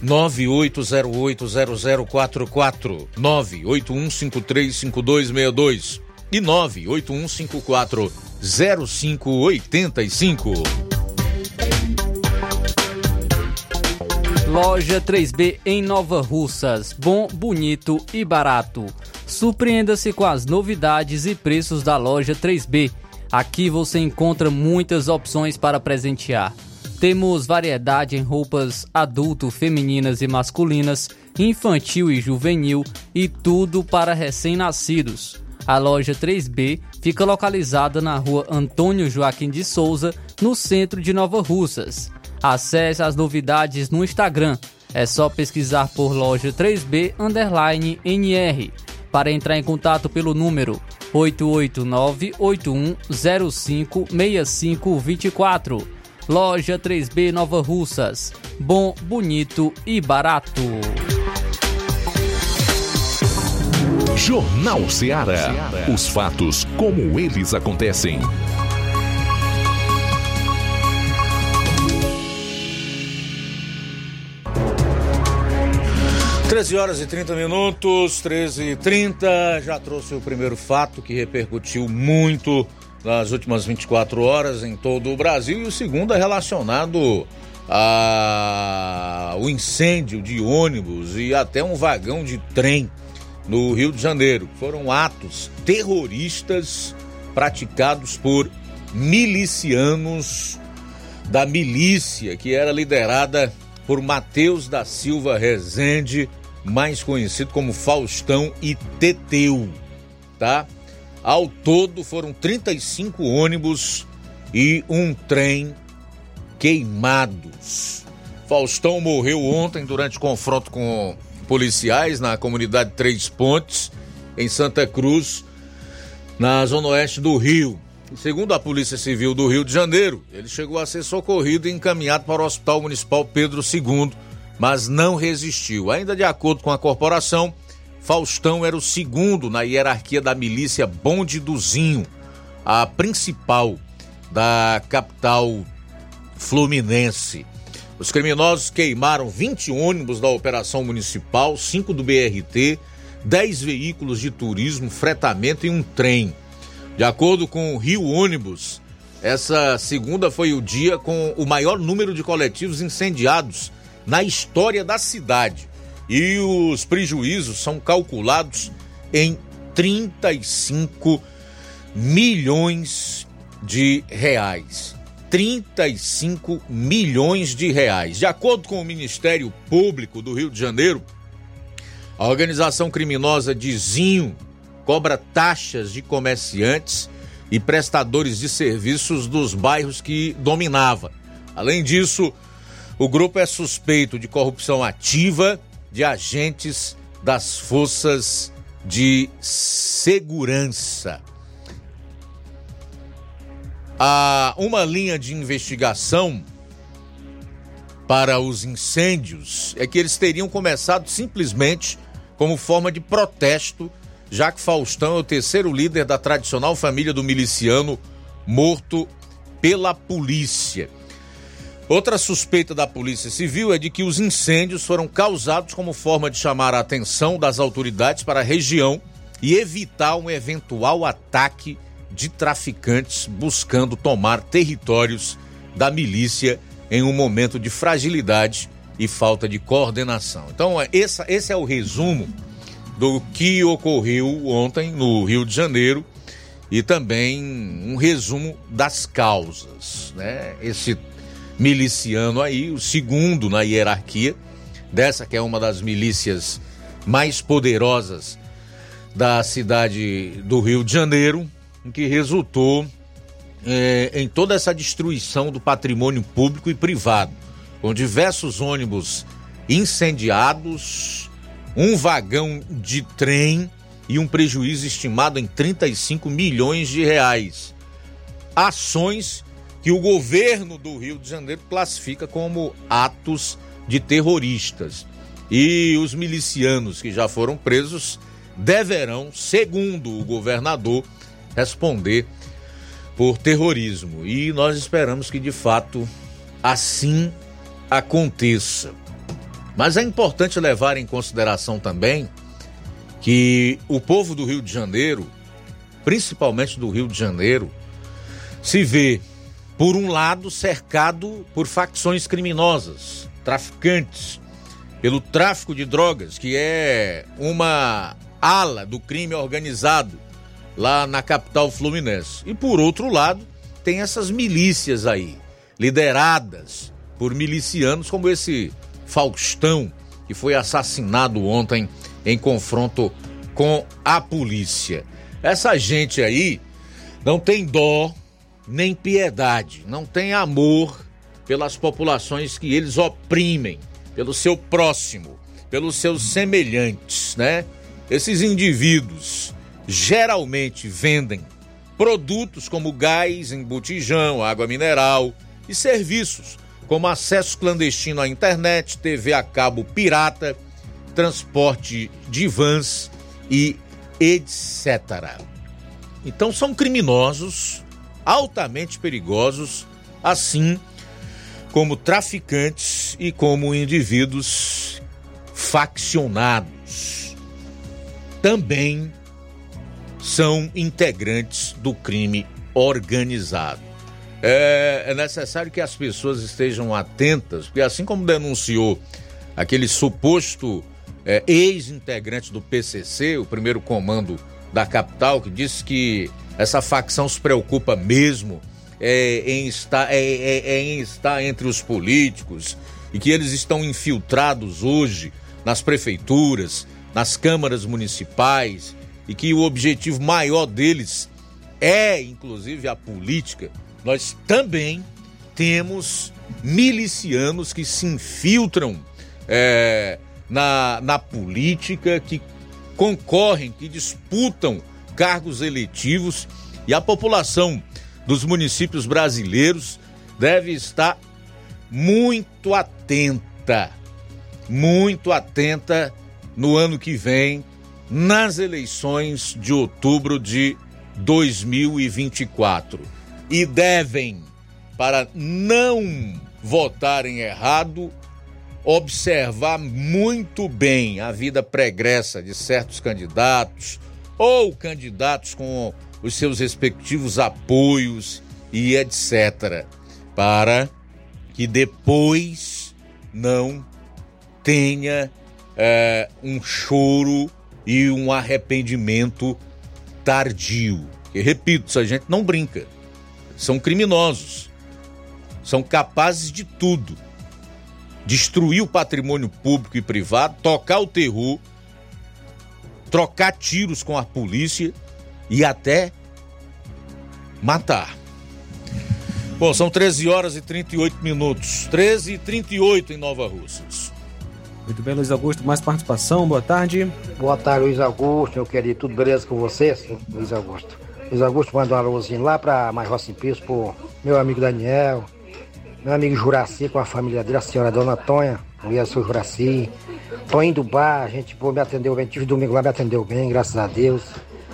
98080044 981535262 e 98154 0585. Loja 3B em Nova Russas. Bom, bonito e barato. Surpreenda-se com as novidades e preços da loja 3B. Aqui você encontra muitas opções para presentear. Temos variedade em roupas adulto, femininas e masculinas, infantil e juvenil e tudo para recém-nascidos. A loja 3B fica localizada na rua Antônio Joaquim de Souza, no centro de Nova Russas. Acesse as novidades no Instagram. É só pesquisar por loja 3B underline NR. Para entrar em contato pelo número 889-8105-6524. Loja 3B Nova Russas. Bom, bonito e barato. Jornal Ceará. Os fatos como eles acontecem. 13 horas e 30 minutos, 13 e 30 já trouxe o primeiro fato que repercutiu muito nas últimas 24 horas em todo o Brasil e o segundo é relacionado ao incêndio de ônibus e até um vagão de trem no Rio de Janeiro. Foram atos terroristas praticados por milicianos da milícia que era liderada por Mateus da Silva Rezende, mais conhecido como Faustão e Teteu, tá? Ao todo foram 35 ônibus e um trem queimados. Faustão morreu ontem durante confronto com policiais na comunidade Três Pontes, em Santa Cruz, na zona oeste do Rio. Segundo a Polícia Civil do Rio de Janeiro, ele chegou a ser socorrido e encaminhado para o Hospital Municipal Pedro II, mas não resistiu. Ainda de acordo com a corporação, Faustão era o segundo na hierarquia da milícia Bonde do Zinho, a principal da capital fluminense. Os criminosos queimaram 20 ônibus da operação municipal, 5 do BRT, 10 veículos de turismo, fretamento e um trem. De acordo com o Rio Ônibus, essa segunda foi o dia com o maior número de coletivos incendiados na história da cidade. E os prejuízos são calculados em 35 milhões de reais. 35 milhões de reais. De acordo com o Ministério Público do Rio de Janeiro, a organização criminosa de Zinho cobra taxas de comerciantes e prestadores de serviços dos bairros que dominava. Além disso, o grupo é suspeito de corrupção ativa de agentes das forças de segurança há uma linha de investigação para os incêndios é que eles teriam começado simplesmente como forma de protesto, já que Faustão é o terceiro líder da tradicional família do miliciano morto pela polícia. Outra suspeita da Polícia Civil é de que os incêndios foram causados como forma de chamar a atenção das autoridades para a região e evitar um eventual ataque de traficantes buscando tomar territórios da milícia em um momento de fragilidade e falta de coordenação. Então, é, esse, esse é o resumo do que ocorreu ontem no Rio de Janeiro e também um resumo das causas. Né? Esse miliciano aí, o segundo na hierarquia, dessa que é uma das milícias mais poderosas da cidade do Rio de Janeiro, que resultou é, em toda essa destruição do patrimônio público e privado. com diversos ônibus incendiados, um vagão de trem e um prejuízo estimado em 35 milhões de reais. Ações que o governo do Rio de Janeiro classifica como atos de terroristas. E os milicianos que já foram presos deverão, segundo o governador, responder por terrorismo. E nós esperamos que de fato assim aconteça. Mas é importante levar em consideração também que o povo do Rio de Janeiro, principalmente do Rio de Janeiro, se vê, por um lado, cercado por facções criminosas, traficantes, pelo tráfico de drogas, que é uma ala do crime organizado lá na capital fluminense. E por outro lado, tem essas milícias aí, lideradas por milicianos como esse Faustão, que foi assassinado ontem em confronto com a polícia. Essa gente aí não tem dó nem piedade, não tem amor pelas populações que eles oprimem, pelo seu próximo, pelos seus semelhantes, né? Esses indivíduos geralmente vendem produtos como gás em botijão, água mineral e serviços como acesso clandestino à internet, TV a cabo pirata, transporte de vans e etc. Então são criminosos altamente perigosos, assim como traficantes e como indivíduos faccionados. Também são integrantes do crime organizado. É, é, necessário que as pessoas estejam atentas, porque assim como denunciou aquele suposto é, ex-integrante do PCC, o primeiro comando da capital, que disse que essa facção se preocupa mesmo é, em, estar, é, é, é em estar entre os políticos e que eles estão infiltrados hoje nas prefeituras, nas câmaras municipais e que o objetivo maior deles é, inclusive, a política. Nós também temos milicianos que se infiltram é, na, na política, que concorrem, que disputam cargos eletivos e a população dos municípios brasileiros deve estar muito atenta, muito atenta no ano que vem, nas eleições de outubro de 2024. E devem, para não votarem errado, observar muito bem a vida pregressa de certos candidatos ou candidatos com os seus respectivos apoios e etc. Para que depois não tenha é, um choro e um arrependimento tardio. E repito, essa gente não brinca. São criminosos. São capazes de tudo destruir o patrimônio público e privado, tocar o terror, trocar tiros com a polícia e até matar. Bom, são 13 horas e 38 minutos. 13 e 38 em Nova Russas. Muito bem, Luiz Augusto, mais participação, boa tarde. Boa tarde, Luiz Augusto, meu querido, tudo beleza com você, Luiz Augusto? Luiz Augusto mandou um alôzinho lá para Mais Rossi Piso, pro meu amigo Daniel, meu amigo Juraci com a família dele, a senhora Dona Tonha, mulher do seu Juraci. Toninho do bar, a gente pô, me atendeu bem, tive domingo lá, me atendeu bem, graças a Deus.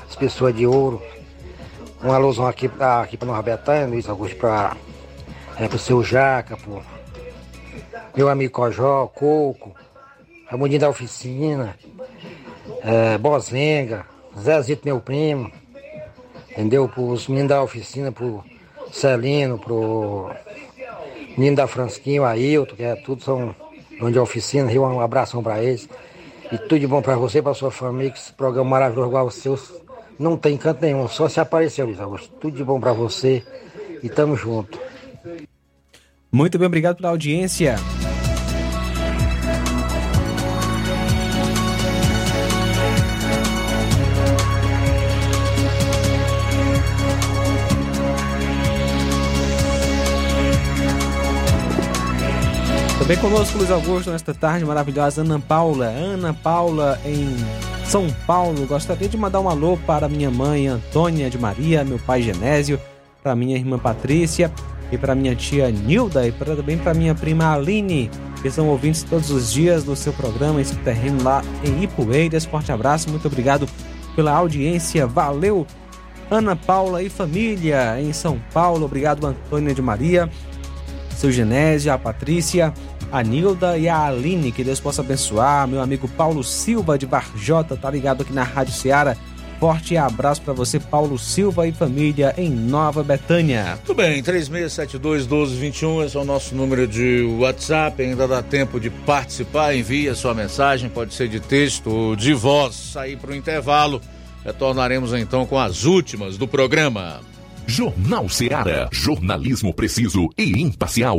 As pessoas de ouro. Um alôzão aqui, pra, aqui para Norbertanha, Luiz Augusto, para é, pro seu Jaca, pro meu amigo Cojó, Coco, Ramudinho da Oficina, é, Bozenga, Zezito, meu primo, entendeu? Pros meninos da oficina, pro Celino, pro menino da Fransquinho, Ailton, que é tudo são onde é oficina, Rio, um abração para eles. E tudo de bom para você, para sua família, que esse programa maravilhoso igual os seus. Não tem canto nenhum, só se apareceu, Luiz Augusto. Tudo de bom para você e tamo junto. Muito bem, obrigado pela audiência. Também conosco, Luiz Augusto, nesta tarde maravilhosa, Ana Paula. Ana Paula, em São Paulo. Gostaria de mandar um alô para minha mãe, Antônia de Maria, meu pai Genésio, para minha irmã Patrícia e para minha tia Nilda e pra, também para minha prima Aline, que são ouvintes todos os dias do seu programa Esse Terreno lá em Ipueiras. Forte abraço, muito obrigado pela audiência. Valeu, Ana Paula e família em São Paulo. Obrigado, Antônia de Maria, seu Genésio, a Patrícia, a Nilda e a Aline. Que Deus possa abençoar. Meu amigo Paulo Silva de Varjota, tá ligado aqui na Rádio Ceará. Forte abraço para você, Paulo Silva e família em Nova Betânia. Tudo bem, 3672-1221, esse é o nosso número de WhatsApp. Ainda dá tempo de participar. Envie a sua mensagem, pode ser de texto ou de voz. Sair para o intervalo. Retornaremos então com as últimas do programa. Jornal Ceará, jornalismo preciso e imparcial.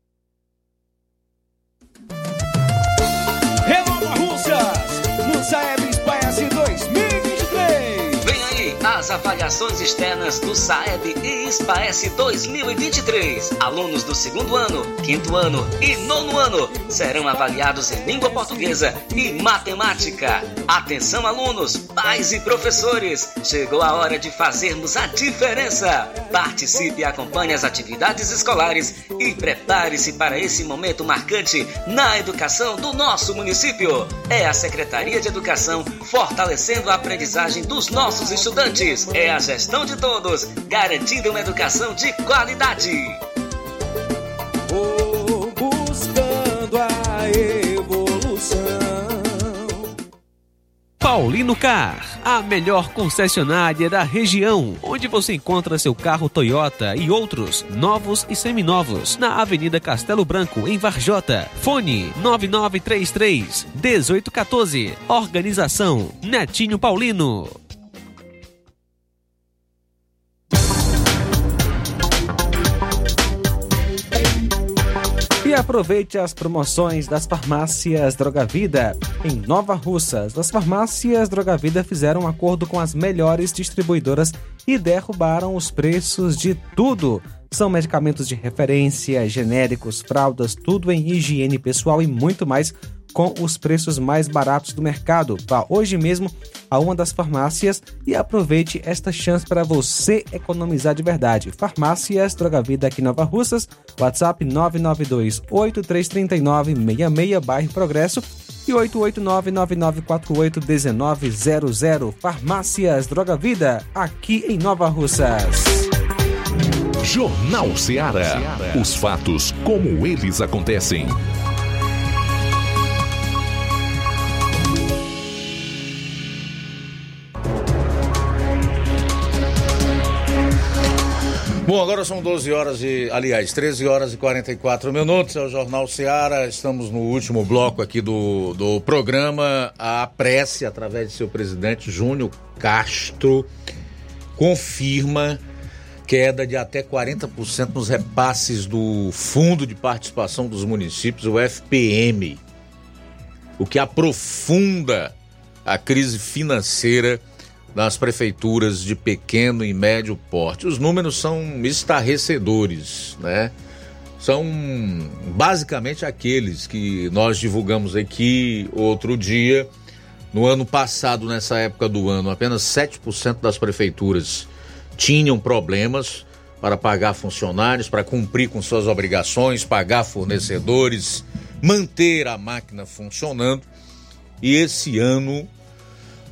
Avaliações externas do Saeb e SPAES 2023. Alunos do segundo ano, quinto ano e nono ano serão avaliados em língua portuguesa e matemática. Atenção, alunos, pais e professores! Chegou a hora de fazermos a diferença. Participe e acompanhe as atividades escolares e prepare-se para esse momento marcante na educação do nosso município. É a Secretaria de Educação fortalecendo a aprendizagem dos nossos estudantes. É a gestão de todos, garantindo uma educação de qualidade. Vou buscando a evolução. Paulino Car, a melhor concessionária da região, onde você encontra seu carro Toyota e outros novos e seminovos, na Avenida Castelo Branco, em Varjota. Fone 9933 1814. Organização Netinho Paulino. E aproveite as promoções das farmácias Droga Vida em Nova Russas. As farmácias Droga Vida fizeram um acordo com as melhores distribuidoras e derrubaram os preços de tudo. São medicamentos de referência, genéricos, fraldas, tudo em higiene pessoal e muito mais com os preços mais baratos do mercado. Vá hoje mesmo a uma das farmácias e aproveite esta chance para você economizar de verdade. Farmácias Droga Vida aqui em Nova Russas, WhatsApp 992 8339 66 bairro Progresso e 889-9948-1900. Farmácias Droga Vida, aqui em Nova Russas. Jornal Ceará. Os fatos como eles acontecem. Bom, agora são 12 horas e, aliás, 13 horas e 44 minutos. É o Jornal Seara. Estamos no último bloco aqui do, do programa. A prece, através de seu presidente Júnior Castro, confirma queda de até 40% nos repasses do Fundo de Participação dos Municípios, o FPM, o que aprofunda a crise financeira nas prefeituras de pequeno e médio porte. Os números são estarrecedores, né? São basicamente aqueles que nós divulgamos aqui outro dia. No ano passado, nessa época do ano, apenas 7% das prefeituras tinham problemas para pagar funcionários, para cumprir com suas obrigações, pagar fornecedores, manter a máquina funcionando. E esse ano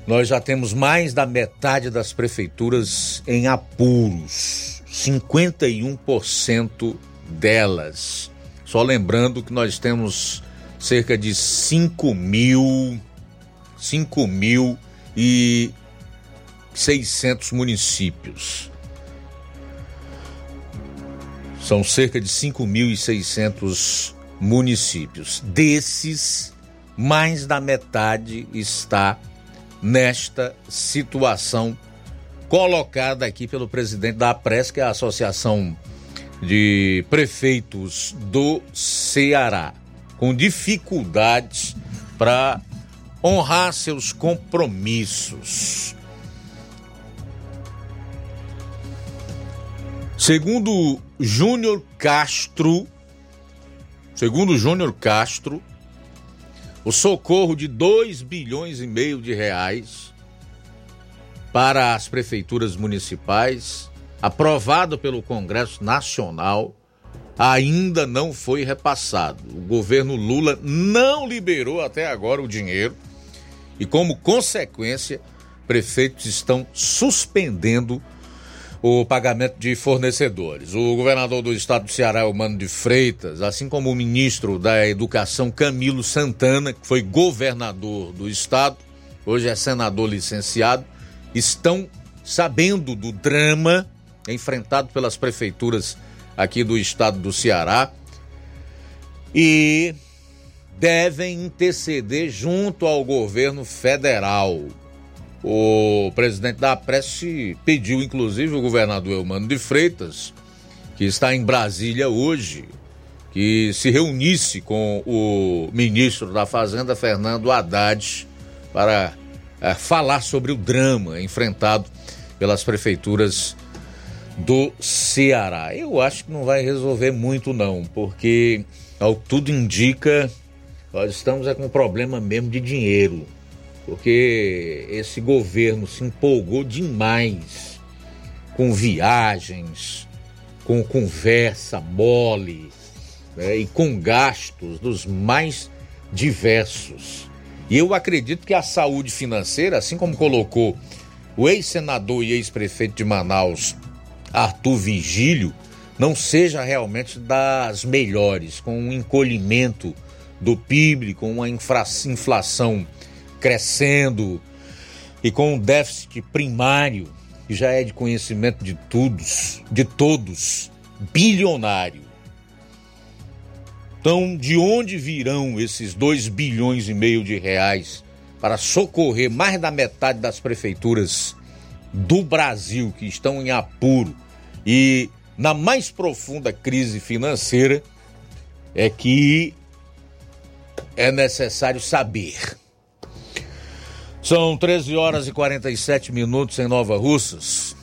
nós já temos mais da metade das prefeituras em apuros, 51% delas. Só lembrando que nós temos cerca de 5 mil, 5 mil e 600 municípios. São cerca de 5.600 municípios. Desses, mais da metade está nesta situação colocada aqui pelo presidente da APRES, que é a Associação de Prefeitos do Ceará, com dificuldades para honrar seus compromissos. Segundo Júnior Castro, segundo Júnior Castro, o socorro de 2 bilhões e meio de reais para as prefeituras municipais, aprovado pelo Congresso Nacional, ainda não foi repassado. O governo Lula não liberou até agora o dinheiro e, como consequência, prefeitos estão suspendendo o pagamento de fornecedores. O governador do estado do Ceará, o Mano de Freitas, assim como o ministro da Educação, Camilo Santana, que foi governador do estado, hoje é senador licenciado, estão sabendo do drama enfrentado pelas prefeituras aqui do estado do Ceará e devem interceder junto ao governo federal o presidente da Prece pediu, inclusive, o governador Eumano de Freitas, que está em Brasília hoje, que se reunisse com o ministro da Fazenda, Fernando Haddad, para é, falar sobre o drama enfrentado pelas prefeituras do Ceará. Eu acho que não vai resolver muito, não, porque, ao que tudo indica, nós estamos é, com um problema mesmo de dinheiro porque esse governo se empolgou demais com viagens, com conversa mole né, e com gastos dos mais diversos. E eu acredito que a saúde financeira, assim como colocou o ex-senador e ex-prefeito de Manaus, Arthur Vigílio, não seja realmente das melhores, com um encolhimento do PIB, com uma inflação crescendo e com um déficit primário, que já é de conhecimento de todos, de todos, bilionário. Então, de onde virão esses 2 bilhões e meio de reais para socorrer mais da metade das prefeituras do Brasil que estão em apuro e na mais profunda crise financeira? É que é necessário saber. São 13 horas e 47 minutos em Nova Russas.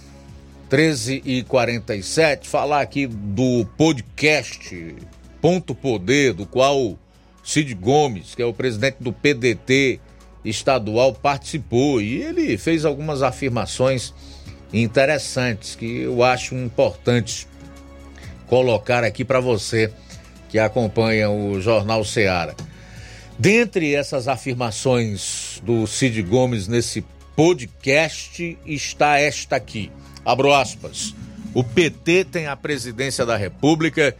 13 e 47. Falar aqui do podcast Ponto Poder, do qual Cid Gomes, que é o presidente do PDT estadual, participou e ele fez algumas afirmações interessantes que eu acho importante colocar aqui para você que acompanha o Jornal Ceará. Dentre essas afirmações do Cid Gomes nesse podcast está esta aqui. Abro aspas. O PT tem a presidência da República,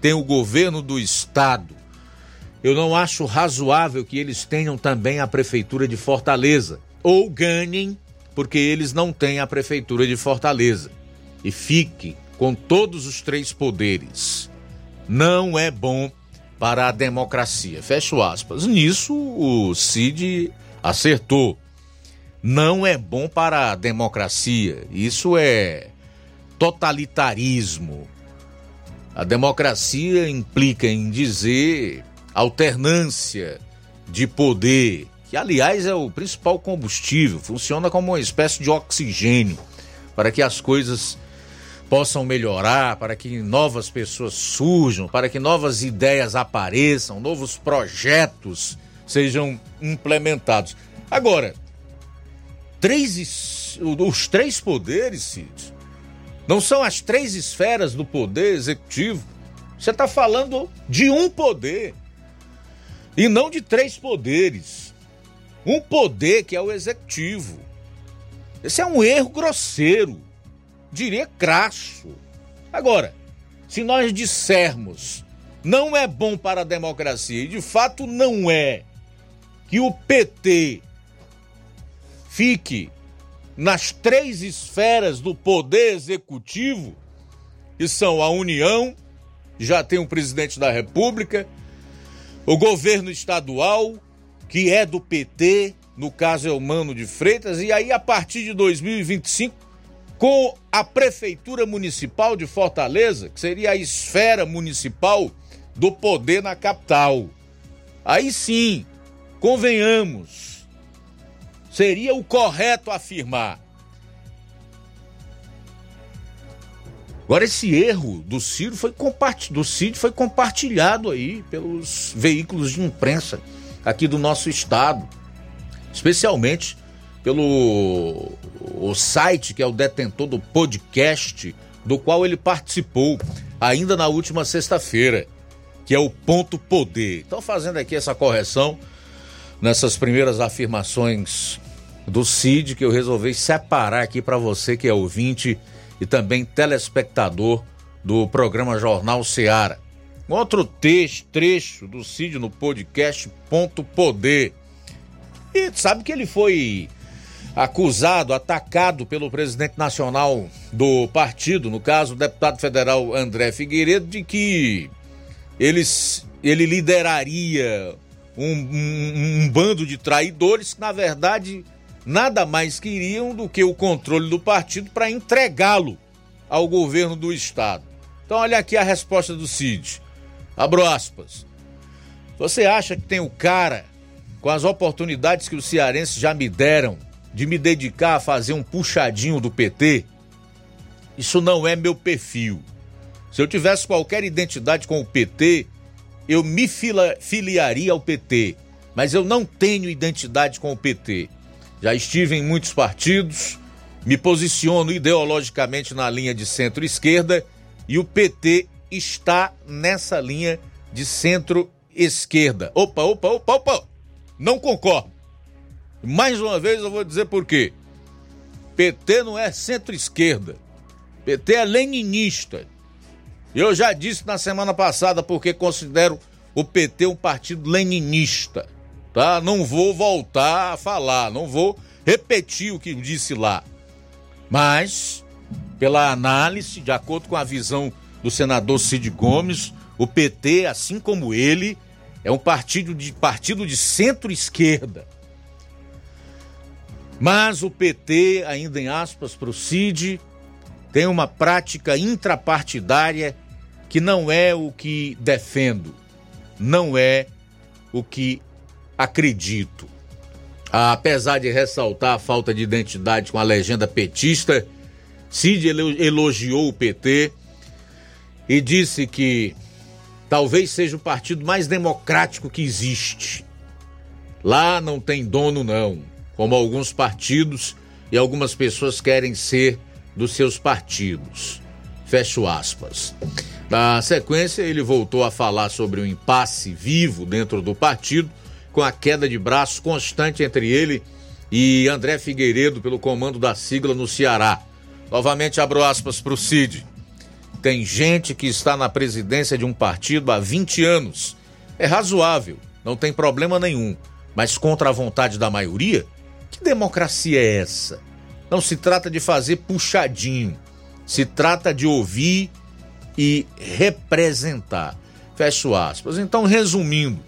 tem o governo do Estado. Eu não acho razoável que eles tenham também a prefeitura de Fortaleza. Ou ganhem, porque eles não têm a prefeitura de Fortaleza. E fique com todos os três poderes. Não é bom para a democracia. Fecho aspas. Nisso o Cid acertou. Não é bom para a democracia. Isso é totalitarismo. A democracia implica em dizer alternância de poder, que aliás é o principal combustível, funciona como uma espécie de oxigênio para que as coisas possam melhorar, para que novas pessoas surjam, para que novas ideias apareçam, novos projetos sejam implementados. Agora, três, os três poderes, Cid, não são as três esferas do poder executivo. Você está falando de um poder e não de três poderes. Um poder que é o executivo. Esse é um erro grosseiro, diria crasso. Agora, se nós dissermos não é bom para a democracia, e de fato não é, que o PT fique nas três esferas do poder executivo, que são a União, já tem um presidente da República, o governo estadual, que é do PT, no caso é o Mano de Freitas, e aí a partir de 2025, com a Prefeitura Municipal de Fortaleza, que seria a esfera municipal do poder na capital. Aí sim, convenhamos, seria o correto afirmar. Agora esse erro do Ciro foi, do Cid foi compartilhado aí pelos veículos de imprensa aqui do nosso estado, especialmente pelo o site que é o detentor do podcast do qual ele participou ainda na última sexta-feira, que é o Ponto Poder. Então fazendo aqui essa correção nessas primeiras afirmações do Cid que eu resolvi separar aqui para você que é ouvinte e também telespectador do programa Jornal Seara. Outro texto, trecho do Cid no podcast Ponto Poder. E sabe que ele foi acusado, atacado pelo presidente nacional do partido, no caso o deputado federal André Figueiredo, de que eles, ele lideraria um, um, um bando de traidores que, na verdade, nada mais queriam do que o controle do partido para entregá-lo ao governo do estado. Então, olha aqui a resposta do Cid. Abro aspas. Você acha que tem o cara, com as oportunidades que os cearenses já me deram, de me dedicar a fazer um puxadinho do PT? Isso não é meu perfil. Se eu tivesse qualquer identidade com o PT, eu me filiaria ao PT. Mas eu não tenho identidade com o PT. Já estive em muitos partidos, me posiciono ideologicamente na linha de centro-esquerda e o PT está nessa linha de centro-esquerda. Opa, opa, opa, opa! Não concordo. Mais uma vez eu vou dizer por quê. PT não é centro-esquerda. PT é leninista. Eu já disse na semana passada porque considero o PT um partido leninista tá? Não vou voltar a falar, não vou repetir o que disse lá. Mas, pela análise, de acordo com a visão do senador Cid Gomes, o PT, assim como ele, é um partido de partido de centro-esquerda. Mas o PT, ainda em aspas para o Cid, tem uma prática intrapartidária que não é o que defendo, não é o que acredito. Apesar de ressaltar a falta de identidade com a legenda petista, Cid elogiou o PT e disse que talvez seja o partido mais democrático que existe. Lá não tem dono, não, como alguns partidos e algumas pessoas querem ser dos seus partidos. Fecho aspas. Na sequência, ele voltou a falar sobre o impasse vivo dentro do partido com a queda de braço constante entre ele e André Figueiredo pelo comando da sigla no Ceará. Novamente abro aspas para o Cid. Tem gente que está na presidência de um partido há 20 anos. É razoável, não tem problema nenhum. Mas contra a vontade da maioria? Que democracia é essa? Não se trata de fazer puxadinho. Se trata de ouvir e representar. Fecho aspas. Então, resumindo,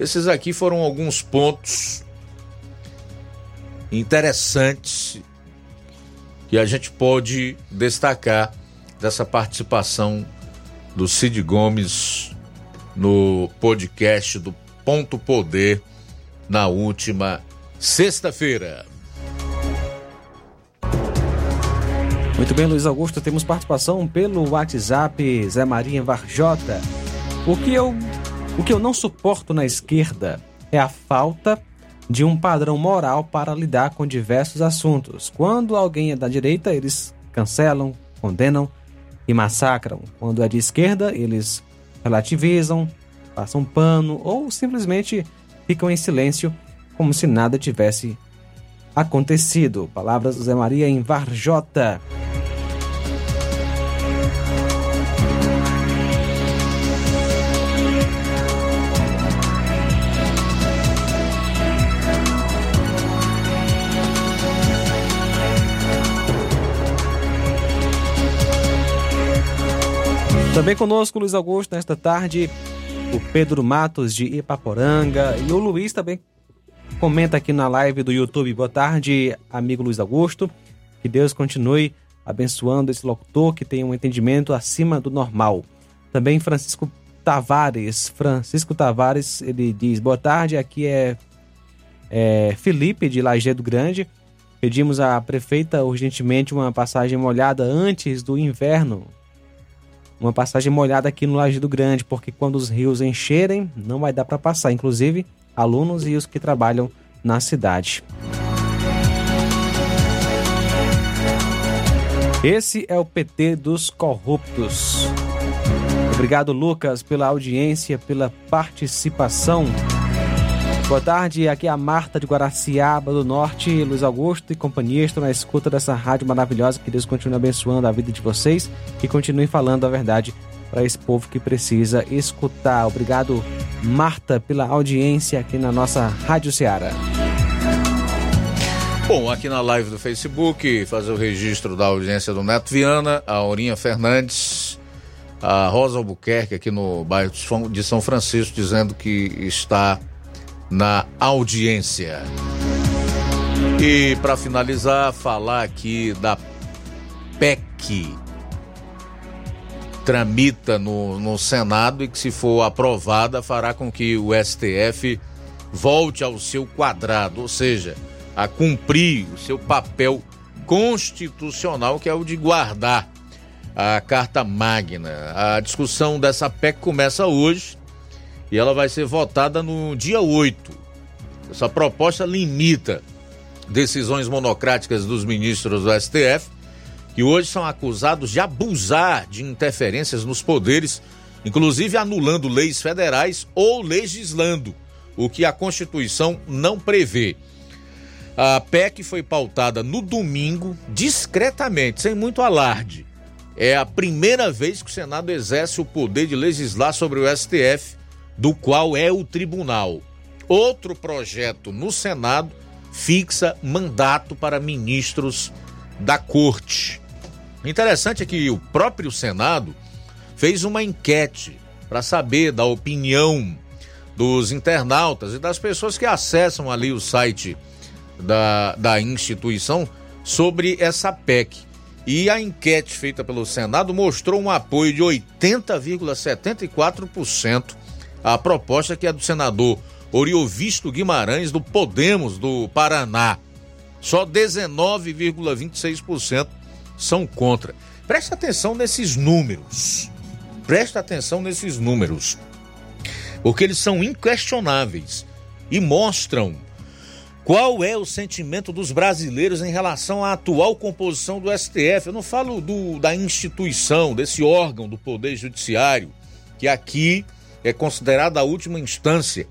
esses aqui foram alguns pontos interessantes que a gente pode destacar dessa participação do Cid Gomes no podcast do Ponto Poder na última sexta-feira. Muito bem, Luiz Augusto, temos participação pelo WhatsApp Zé Maria Varjota. O que eu, o que eu não suporto na esquerda é a falta de um padrão moral para lidar com diversos assuntos. Quando alguém é da direita, eles cancelam, condenam e massacram. Quando é de esquerda, eles relativizam, passam pano ou simplesmente ficam em silêncio como se nada tivesse acontecido. Palavras do Zé Maria em Varjota. Também conosco, Luiz Augusto, nesta tarde, o Pedro Matos de Ipaporanga e o Luiz também comenta aqui na live do YouTube. Boa tarde, amigo Luiz Augusto. Que Deus continue abençoando esse locutor que tem um entendimento acima do normal. Também Francisco Tavares. Francisco Tavares, ele diz: Boa tarde, aqui é, é Felipe de Lajeado Grande. Pedimos à prefeita urgentemente uma passagem molhada antes do inverno uma passagem molhada aqui no Lajeado Grande, porque quando os rios encherem, não vai dar para passar, inclusive alunos e os que trabalham na cidade. Esse é o PT dos corruptos. Obrigado, Lucas, pela audiência, pela participação. Boa tarde, aqui é a Marta de Guaraciaba do Norte, Luiz Augusto e companhia. Estou na escuta dessa rádio maravilhosa. Que Deus continue abençoando a vida de vocês e continue falando a verdade para esse povo que precisa escutar. Obrigado, Marta, pela audiência aqui na nossa Rádio Ceará. Bom, aqui na live do Facebook, fazer o registro da audiência do Neto Viana, a Aurinha Fernandes, a Rosa Albuquerque aqui no bairro de São Francisco, dizendo que está na audiência. E para finalizar, falar aqui da PEC tramita no, no Senado e que, se for aprovada, fará com que o STF volte ao seu quadrado, ou seja, a cumprir o seu papel constitucional, que é o de guardar a Carta Magna. A discussão dessa PEC começa hoje e ela vai ser votada no dia 8. Essa proposta limita decisões monocráticas dos ministros do STF, que hoje são acusados de abusar de interferências nos poderes, inclusive anulando leis federais ou legislando, o que a Constituição não prevê. A PEC foi pautada no domingo, discretamente, sem muito alarde. É a primeira vez que o Senado exerce o poder de legislar sobre o STF do qual é o tribunal. Outro projeto no Senado fixa mandato para ministros da corte. Interessante é que o próprio Senado fez uma enquete para saber da opinião dos internautas e das pessoas que acessam ali o site da, da instituição sobre essa PEC. E a enquete feita pelo Senado mostrou um apoio de 80,74% a proposta que é do senador Oriovisto Guimarães, do Podemos do Paraná. Só 19,26% são contra. Preste atenção nesses números. Preste atenção nesses números. Porque eles são inquestionáveis e mostram qual é o sentimento dos brasileiros em relação à atual composição do STF. Eu não falo do, da instituição, desse órgão do Poder Judiciário, que aqui é considerada a última instância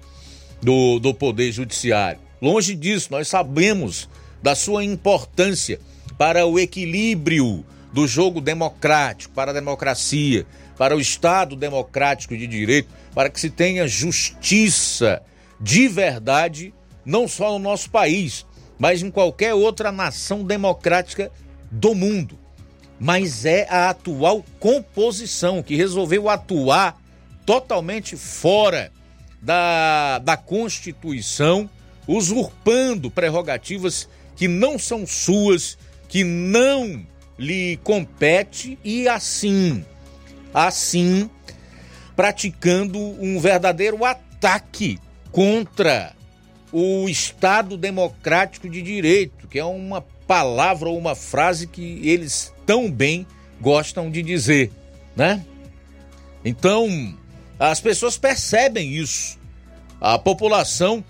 do, do Poder Judiciário. Longe disso, nós sabemos da sua importância para o equilíbrio do jogo democrático, para a democracia, para o Estado democrático de direito, para que se tenha justiça de verdade, não só no nosso país, mas em qualquer outra nação democrática do mundo. Mas é a atual composição que resolveu atuar totalmente fora da, da Constituição, usurpando prerrogativas que não são suas, que não lhe compete e assim, assim, praticando um verdadeiro ataque contra o Estado Democrático de Direito, que é uma palavra ou uma frase que eles tão bem gostam de dizer, né? Então, as pessoas percebem isso. A população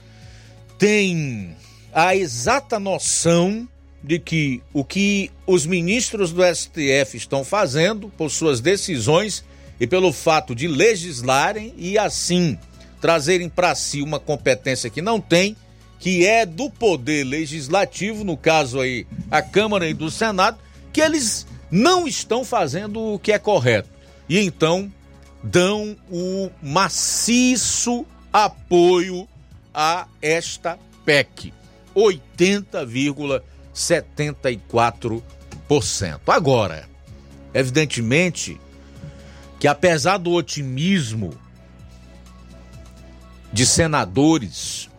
tem a exata noção de que o que os ministros do STF estão fazendo por suas decisões e pelo fato de legislarem e assim trazerem para si uma competência que não tem, que é do poder legislativo, no caso aí a Câmara e do Senado, que eles não estão fazendo o que é correto. E então dão o maciço apoio a esta PEC. 80,74%. Agora, evidentemente que apesar do otimismo de senadores,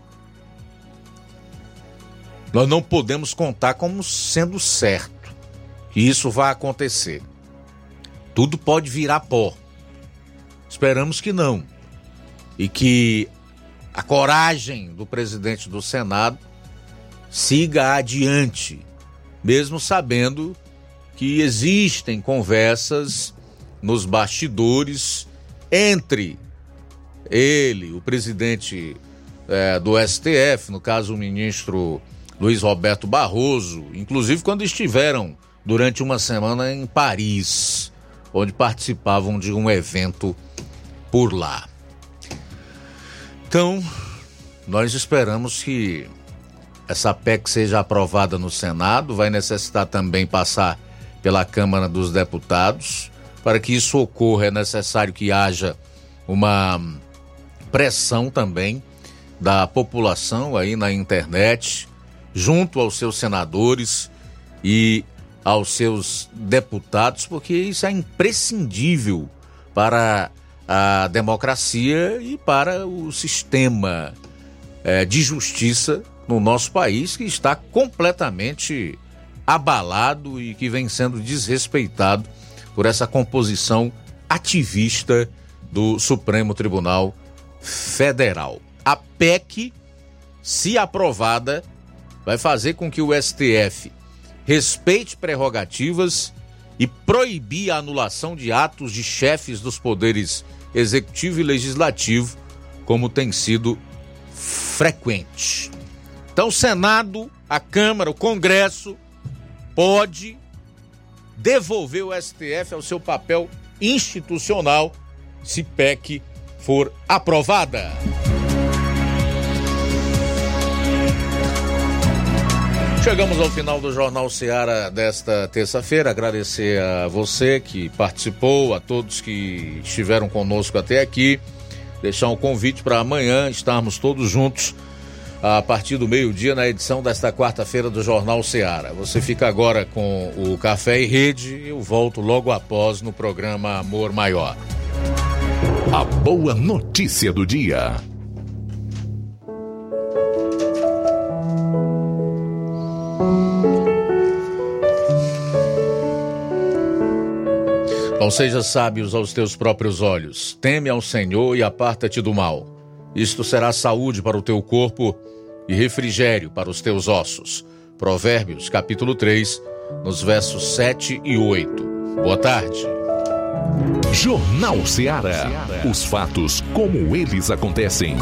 nós não podemos contar como sendo certo que isso vai acontecer. Tudo pode virar pó. Esperamos que não. E que a coragem do presidente do Senado siga adiante, mesmo sabendo que existem conversas nos bastidores entre ele, o presidente é, do STF, no caso o ministro Luiz Roberto Barroso, inclusive quando estiveram durante uma semana em Paris, onde participavam de um evento por lá. Então, nós esperamos que essa PEC seja aprovada no Senado, vai necessitar também passar pela Câmara dos Deputados. Para que isso ocorra, é necessário que haja uma pressão também da população aí na internet, junto aos seus senadores e aos seus deputados, porque isso é imprescindível para a democracia e para o sistema é, de justiça no nosso país, que está completamente abalado e que vem sendo desrespeitado por essa composição ativista do Supremo Tribunal Federal. A PEC, se aprovada, vai fazer com que o STF respeite prerrogativas e proibir a anulação de atos de chefes dos poderes executivo e legislativo, como tem sido frequente. Então, o Senado, a Câmara, o Congresso pode devolver o STF ao seu papel institucional se PEC for aprovada. Chegamos ao final do Jornal Seara desta terça-feira. Agradecer a você que participou, a todos que estiveram conosco até aqui. Deixar um convite para amanhã estarmos todos juntos a partir do meio-dia na edição desta quarta-feira do Jornal Seara. Você fica agora com o Café e Rede e eu volto logo após no programa Amor Maior. A boa notícia do dia. Não seja sábios aos teus próprios olhos. Teme ao Senhor e aparta-te do mal. Isto será saúde para o teu corpo e refrigério para os teus ossos. Provérbios, capítulo 3, nos versos 7 e 8. Boa tarde. Jornal Ceará. Os fatos como eles acontecem.